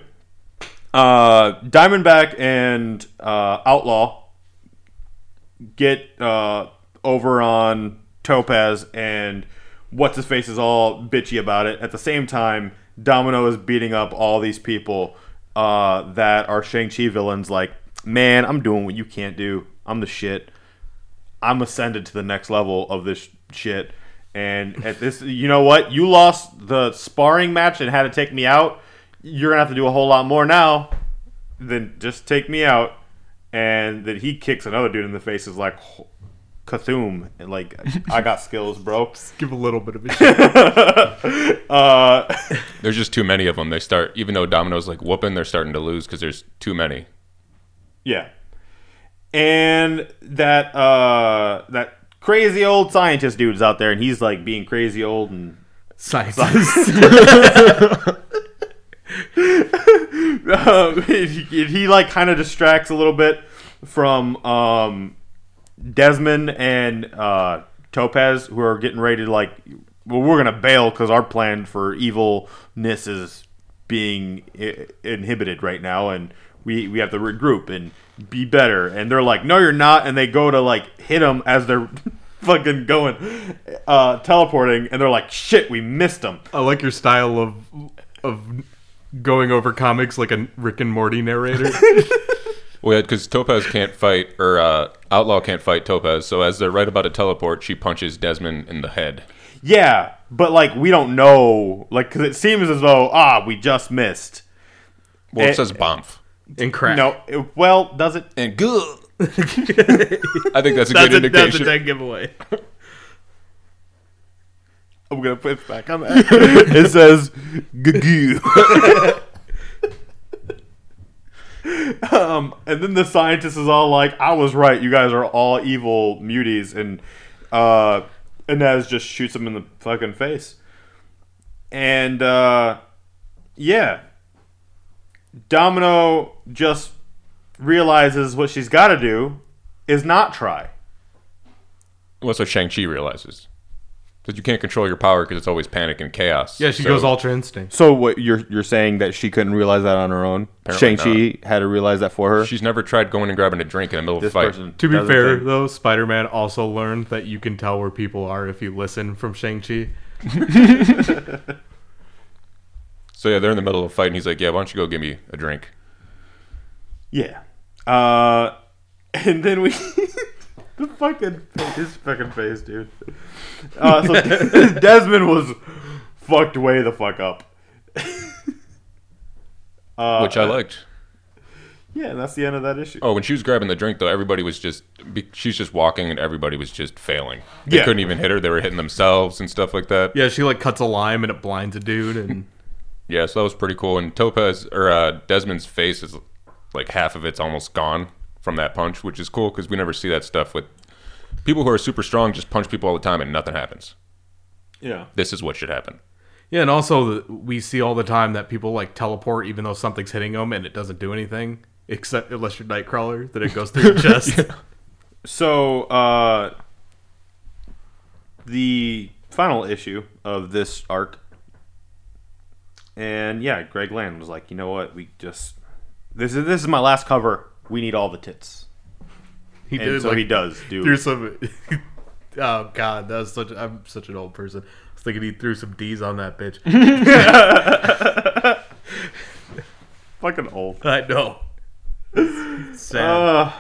uh, Diamondback and uh, Outlaw get uh, over on Topaz, and what's his face is all bitchy about it. At the same time, Domino is beating up all these people uh, that are Shang Chi villains. Like, man, I'm doing what you can't do. I'm the shit. I'm ascended to the next level of this shit. And at this, you know what? You lost the sparring match and had to take me out. You're gonna have to do a whole lot more now than just take me out. And then he kicks another dude in the face. Is like, Cthulhu. And like, I got skills, bro. Give a little bit of a shit. Uh, There's just too many of them. They start, even though Domino's like whooping, they're starting to lose because there's too many. Yeah. And that uh that crazy old scientist dude's out there and he's like being crazy old and Scientist. um, he, he, like kind of distracts a little bit from um Desmond and uh Topaz who are getting ready to like well we're to bail cuz our plan for evilness is being I- inhibited right now and we we have to regroup and be better. And they're like no you're not. And they go to like hit him as they're fucking going uh teleporting and they're like shit we missed him. I like your style of of going over comics like a Rick and Morty narrator. Well, yeah, because Topaz can't fight, or uh, Outlaw can't fight Topaz. So as they're right about to teleport, she punches Desmond in the head. Yeah, but like we don't know, like because it seems as though ah we just missed. Well, it, It- says Bomf. and crack. No, it- well, does it? And good. I think that's a That's good a, that's a indication. dead giveaway. I'm gonna put it back on that. it says goo. um, and then the scientist is all like, "I was right. You guys are all evil muties," and uh, Inez just shoots him in the fucking face. And uh, yeah, Domino just realizes what she's got to do is not try. Well, so Shang-Chi realizes. That you can't control your power because it's always panic and chaos. Yeah, she So- goes Ultra Instinct. So what you're you're saying that she couldn't realize that on her own? Apparently Shang Chi had to realize that for her. She's never tried going and grabbing a drink in the middle of a fight. To be doesn't fair, think- though, Spider Man also learned that you can tell where people are if you listen from Shang-Chi. So yeah, they're in the middle of a fight, and he's like, "Yeah, why don't you go give me a drink?" Yeah. Uh, and then we the fucking his fucking face, dude. Uh, so Desmond was fucked way the fuck up. uh, which I liked. Yeah, and that's the end of that issue. Oh, when she was grabbing the drink, though, everybody was just be- she's just walking, and everybody was just failing. They Yeah. couldn't even hit her; they were hitting themselves and stuff like that. Yeah, she like cuts a lime and it blinds a dude, and Yeah, so that was pretty cool. And Topaz or uh, Desmond's face is like half of it's almost gone from that punch, which is cool because we never see that stuff with people who are super strong. Just punch people all the time and nothing happens. Yeah. This is what should happen. yeah, and also we see all the time that people like teleport even though something's hitting them and it doesn't do anything except unless you're Nightcrawler, that it goes through your chest. So, uh, the final issue of this arc, and yeah, Greg Land was like, you know what, we just this is this is my last cover. We need all the tits, He and did so like, he does do. threw some. oh God, that was such. I'm such an old person. I was thinking he threw some D's on that bitch. Fucking old. I know. Sad. Uh,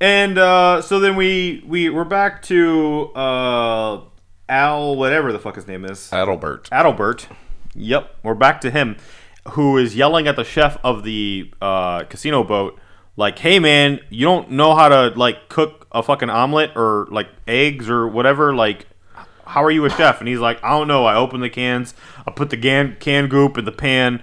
and uh, so then we we we're back to uh, Al, whatever the fuck his name is. Adalbert. Adalbert. Yep, we're back to him, who is yelling at the chef of the uh, casino boat, like, "Hey man, you don't know how to like cook a fucking omelet or like eggs or whatever. Like, how are you a chef?" And he's like, "I don't know. I open the cans, I put the can can goop in the pan,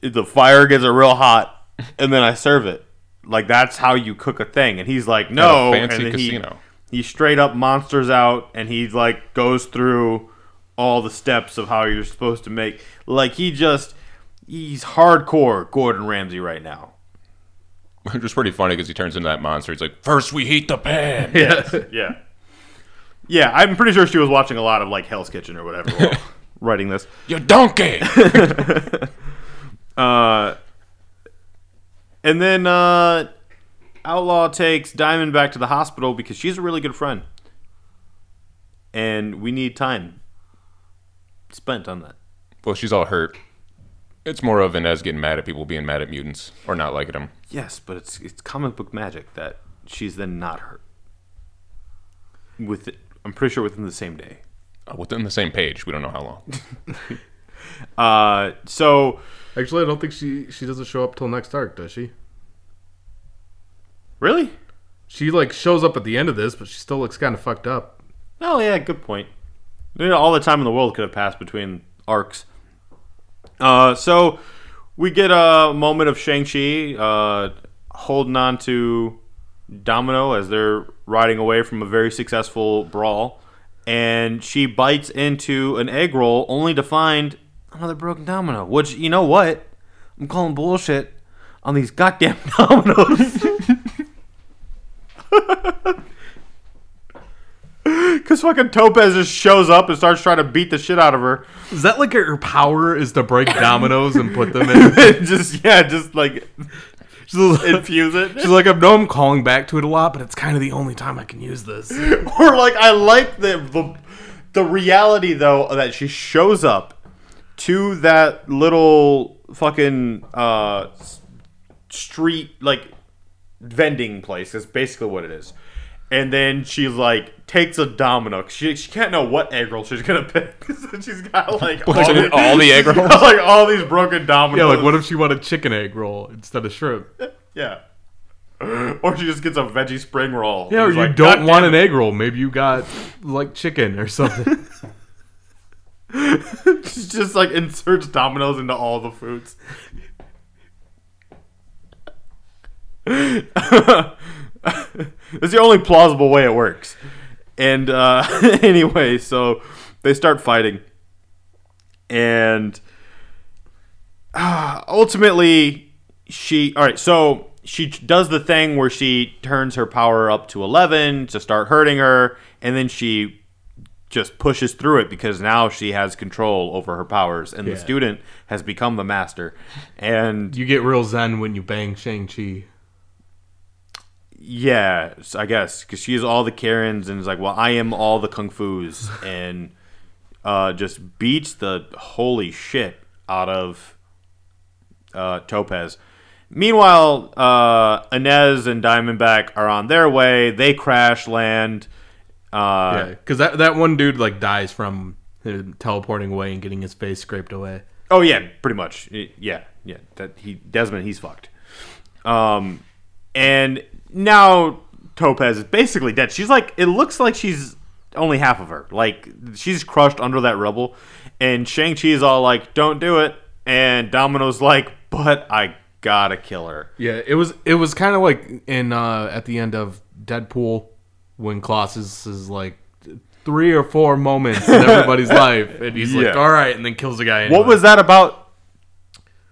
the fire gets it real hot, and then I serve it. Like that's how you cook a thing." And he's like, "No." fancy and then casino. He, he straight up monsters out, and he like goes through all the steps of how you're supposed to make. Like he just he's hardcore Gordon Ramsay right now. Which was pretty funny because he turns into that monster. He's like, first we heat the pan. yeah. Yeah. Yeah, I'm pretty sure she was watching a lot of like Hell's Kitchen or whatever while writing this. you donkey. Uh, and then uh, Outlaw takes Diamondback to the hospital because she's a really good friend, and we need time spent on that. well, she's all hurt. It's more of Inez getting mad at people being mad at mutants or not liking them. Yes, but it's it's comic book magic that she's then not hurt. With I'm pretty sure within the same day. Uh, within the same page. We don't know how long. Uh, so Actually, I don't think she she doesn't show up till next arc, does she? really? She like shows up at the end of this, but she still looks kind of fucked up. Oh yeah, good point. You know, all the time in the world could have passed between arcs. Uh, so we get a moment of Shang Chi uh, holding on to Domino as they're riding away from a very successful brawl, and she bites into an egg roll only to find another broken domino. Which you know what? I'm calling bullshit on these goddamn dominoes. Because fucking Topaz just shows up and starts trying to beat the shit out of her. Is that like her power is to break dominoes and put them in? just, yeah, just like She's infuse it. she's like, I know I'm calling back to it a lot, but it's kind of the only time I can use this. or like, I like the, the, the reality, though, that she shows up to that little fucking uh, street, like, vending place. That's basically what it is. And then she like takes a domino. She, she can't know what egg roll she's gonna pick. so she's got like all, Puts it all the egg rolls? like all these broken dominoes. Yeah, like what if she wanted chicken egg roll instead of shrimp? Yeah. Or she just gets a veggie spring roll. Yeah, or you like, don't want an egg roll. Maybe you got like chicken or something. it." She just like inserts dominoes into all the foods. It's the only plausible way it works. And uh, anyway, so they start fighting. And uh, ultimately, she. Alright, so she does the thing where she turns her power up to 11 to start hurting her. And then she just pushes through it because now she has control over her powers. And Yeah. the student has become the master. And you get real zen when you bang Shang Chi. Yeah, I guess because she is all the Karens and is like, well, I am all the kung fu's, and uh, just beats the holy shit out of uh, Topaz. Meanwhile, uh, Inez and Diamondback are on their way. They crash land. Uh, Yeah, because that that one dude like dies from teleporting away and getting his face scraped away. Oh yeah, pretty much. Yeah, yeah. That he Desmond, he's fucked. Um, and now Topaz is basically dead. She's like, it looks like she's only half of her. Like she's crushed under that rubble. And Shang Chi is all like, "Don't do it." And Domino's like, "But I gotta kill her." Yeah, it was it was kind of like in uh at the end of Deadpool when Colossus is like three or four moments in everybody's life, and he's like, "All right," and then kills the guy. What was that about?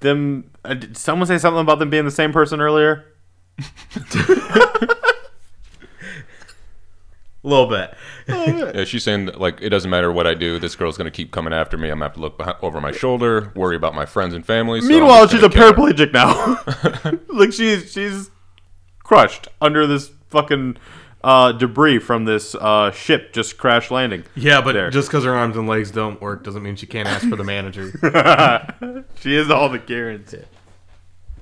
Them? Uh, did someone say something about them being the same person earlier? A little bit? Yeah, she's saying that, like it doesn't matter what I do. This girl's gonna keep coming after me. I'm gonna have to look behind, over my shoulder, worry about my friends and family. so I'm Meanwhile, just she's a gonna kill her. paraplegic now. like she's she's crushed under this fucking uh, debris from this uh, ship just crash landing. Yeah, but There. just because her arms and legs don't work doesn't mean she can't ask for the manager. She is all the Karens.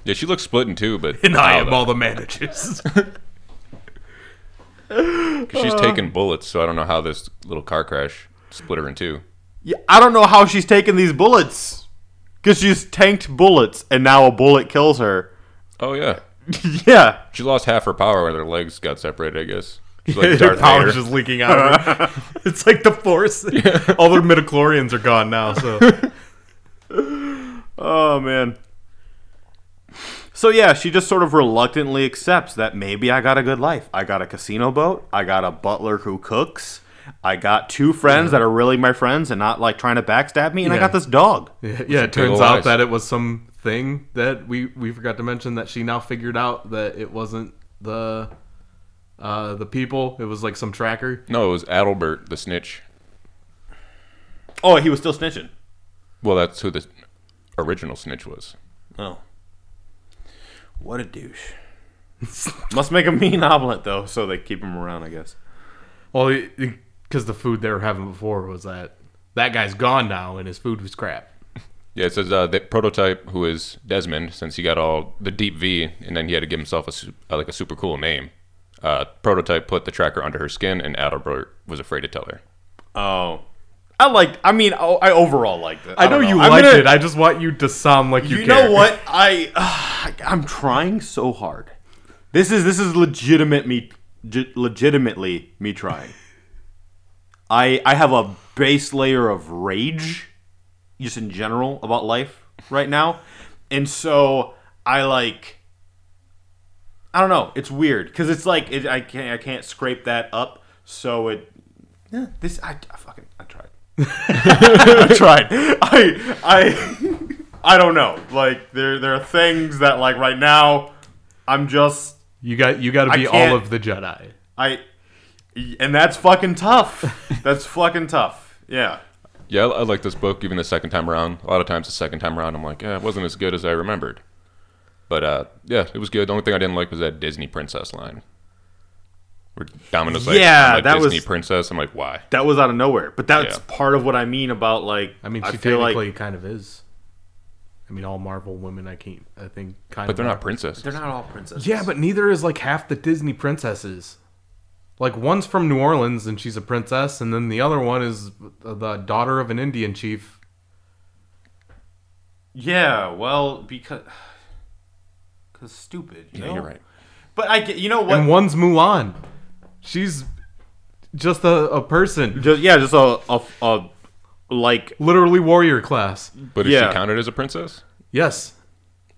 Yeah, she looks split in two, but and I am all the managers. 'Cause she's taking bullets, so I don't know how this little car crash split her in two. Yeah, I don't know how she's taking these bullets because she's tanked bullets and now a bullet kills her. Oh yeah, yeah, she lost half her power when her legs got separated. I guess. She's her like Darth power's Vader. just leaking out. of her. it's like the Force. All the midichlorians are gone now. So Oh man. So yeah, she just sort of reluctantly accepts that maybe I got a good life. I got a casino boat. I got a butler who cooks. I got two friends that are really my friends and not like trying to backstab me. And I got this dog. yeah, yeah, it turns out eyes. that it was some thing that we we forgot to mention that she now figured out that it wasn't the uh the people. It was like some tracker. No, it was Adelbert, the snitch. Oh, he was still snitching. Well, that's who the original snitch was. Oh. What a douche. Must make a mean omelet though, so they keep him around, I guess. Well, because the food they were having before was that that guy's gone now and his food was crap. Yeah, it says uh, the prototype, who is Desmond, since he got all the deep V, and then he had to give himself a uh, like a super cool name. Uh, prototype put the tracker under her skin, and Adelbert was afraid to tell her. Oh. I like I mean oh, I overall liked it. I know don't you I'm liked gonna- it. I just want you to sound like you, You care. know what? I uh, I'm trying so hard. This is this is legitimate me legitimately me trying. I I have a base layer of rage just in general about life right now. And so I like I don't know, it's weird cuz it's like it, I can't I can't scrape that up so it yeah, this I, I fucking tried. I. I I I don't know. Like there there are things that like right now I'm just You got you got to be all of the Jedi. I and that's fucking tough. That's fucking tough. Yeah. Yeah, I, I like this book even the second time around. A lot of times, the second time around, I'm like, yeah, it wasn't as good as I remembered. But uh, yeah, it was good. The only thing I didn't like was that Disney princess line. Where Domino's like, Yeah, I'm a that Disney was- princess. I'm like, why? That was out of nowhere. But that's Yeah. part of what I mean about like I mean, she feel technically like kind of is. I mean, all Marvel women, I can't. I think kind But of. But they're are. not princesses. they're not all princesses. Yeah, but neither is like half the Disney princesses. Like one's from New Orleans and she's a princess, and then the other one is the daughter of an Indian chief. Yeah, well, because cuz stupid, you Yeah, know? you're right. But I get you know what? And one's Mulan. She's just a, a person, just yeah, just a a, a like literally warrior class. But is Yeah. she counted as a princess? Yes.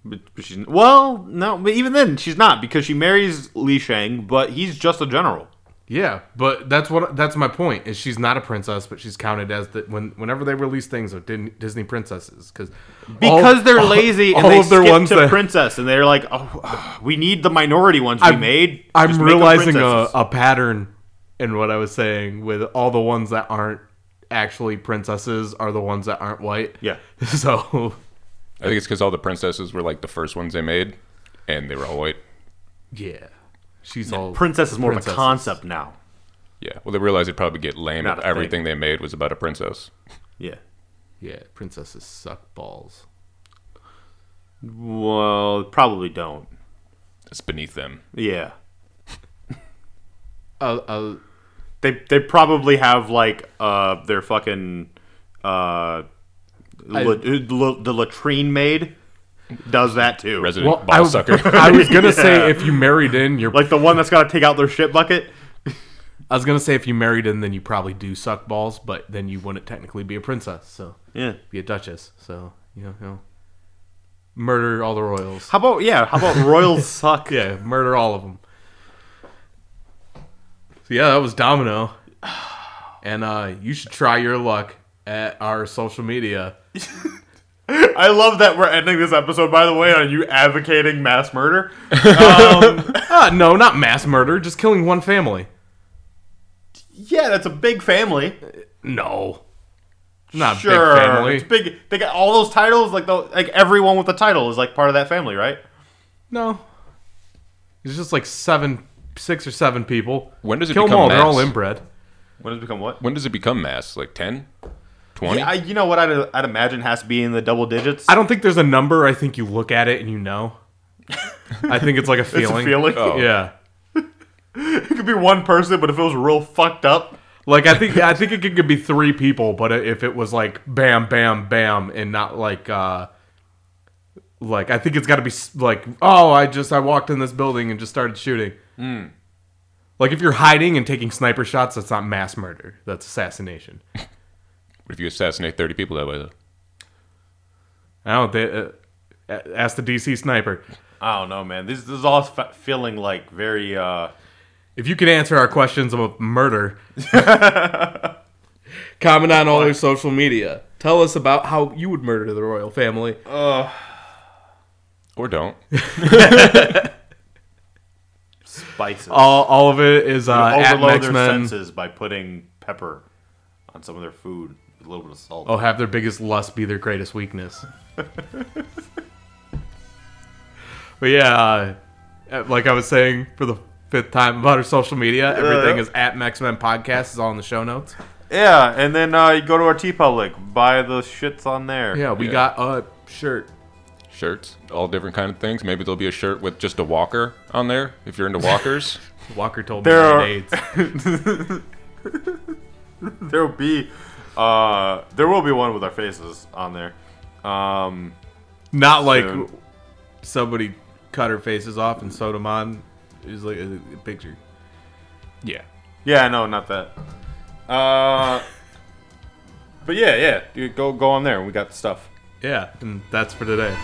But but she's well, no, but even then she's not because she marries Li Shang, but he's just a general. Yeah, but that's what that's my point. Is she's not a princess, but she's counted as the when whenever they release things of Disney princesses because Because they're lazy and all they of their skip ones to that- princess, and they're like, "Oh, we need the minority ones we I'm- made." I'm Just realizing a, a pattern in what I was saying with all the ones that aren't actually princesses are the ones that aren't white. Yeah. So I think it's because all the princesses were like the first ones they made, and they were all white. yeah, she's all princess is more princesses. of a concept now. Yeah. Well, they realized they'd probably get lame Not if a thing. everything they made was about a princess. Yeah. Yeah, princesses suck balls. Well, probably don't. It's beneath them. Yeah. Uh, uh, They they probably have like uh their fucking uh I- la- la- the latrine maid does that too. Resident well, ball I, sucker. I was gonna Yeah. say if you married in, you're. Like the one that's got to take out their shit bucket. I was gonna say if you married in, then you probably do suck balls, but then you wouldn't technically be a princess, so Yeah. be a duchess. So you know, you know murder all the royals. How about yeah? How about royal suck? Yeah, murder all of them. So yeah, that was Domino, and uh, you should try your luck at our social media. I love that we're ending this episode by the way on you advocating mass murder. Um, Ah, no, not mass murder, just killing one family. yeah, that's a big family. No, not sure, big family. it's big. They got all those titles. Like the like everyone with the title is like part of that family, right? No, it's just like seven, six or seven people. When does it kill them become all? They're all inbred. When does it become what? when does it become mass? Like 10? 20? Yeah, I, you know what I'd, I'd imagine has to be in the double digits. I don't think there's a number. I think you look at it and you know. I think it's like a it's a feeling. feeling. Oh. Yeah. It could be one person, but if it was real fucked up, Like I think I think it could, could be three people, but if it was like bam, bam, bam, and not like uh like I think it's got to be like oh I just I walked in this building and just started shooting. Like if you're hiding and taking sniper shots, that's not mass murder. That's assassination. What if you assassinate 30 people that way, though? I don't. They, uh, ask the DC sniper. I don't know, man. This, this is all f- feeling like very. uh If you can answer our questions about murder, comment on all your social media. Tell us about how you would murder the royal family. Or don't. spices. All, all of it is uh, at overload their senses by putting pepper on some of their food, with a little bit of salt. Oh, have their biggest lust be their greatest weakness. but yeah, uh, like I was saying for the fifth time about our social media, everything yeah. is at Maxmen Podcast. is all in the show notes. Yeah, and then uh, you go to our TeePublic, buy the shits on there. Yeah, we Yeah. got a shirt. Shirts, all different kind of things. Maybe there'll be a shirt with just a walker on there if you're into walkers. Walker told me There I are- AIDS. there will be, uh, there will be one with our faces on there. Um, Not like Soon. somebody cut her faces off and sewed them on. It was like a, a picture. yeah. yeah, no, not that. Uh, but yeah, yeah, dude, go go on there. We got the stuff. Yeah, and that's for today.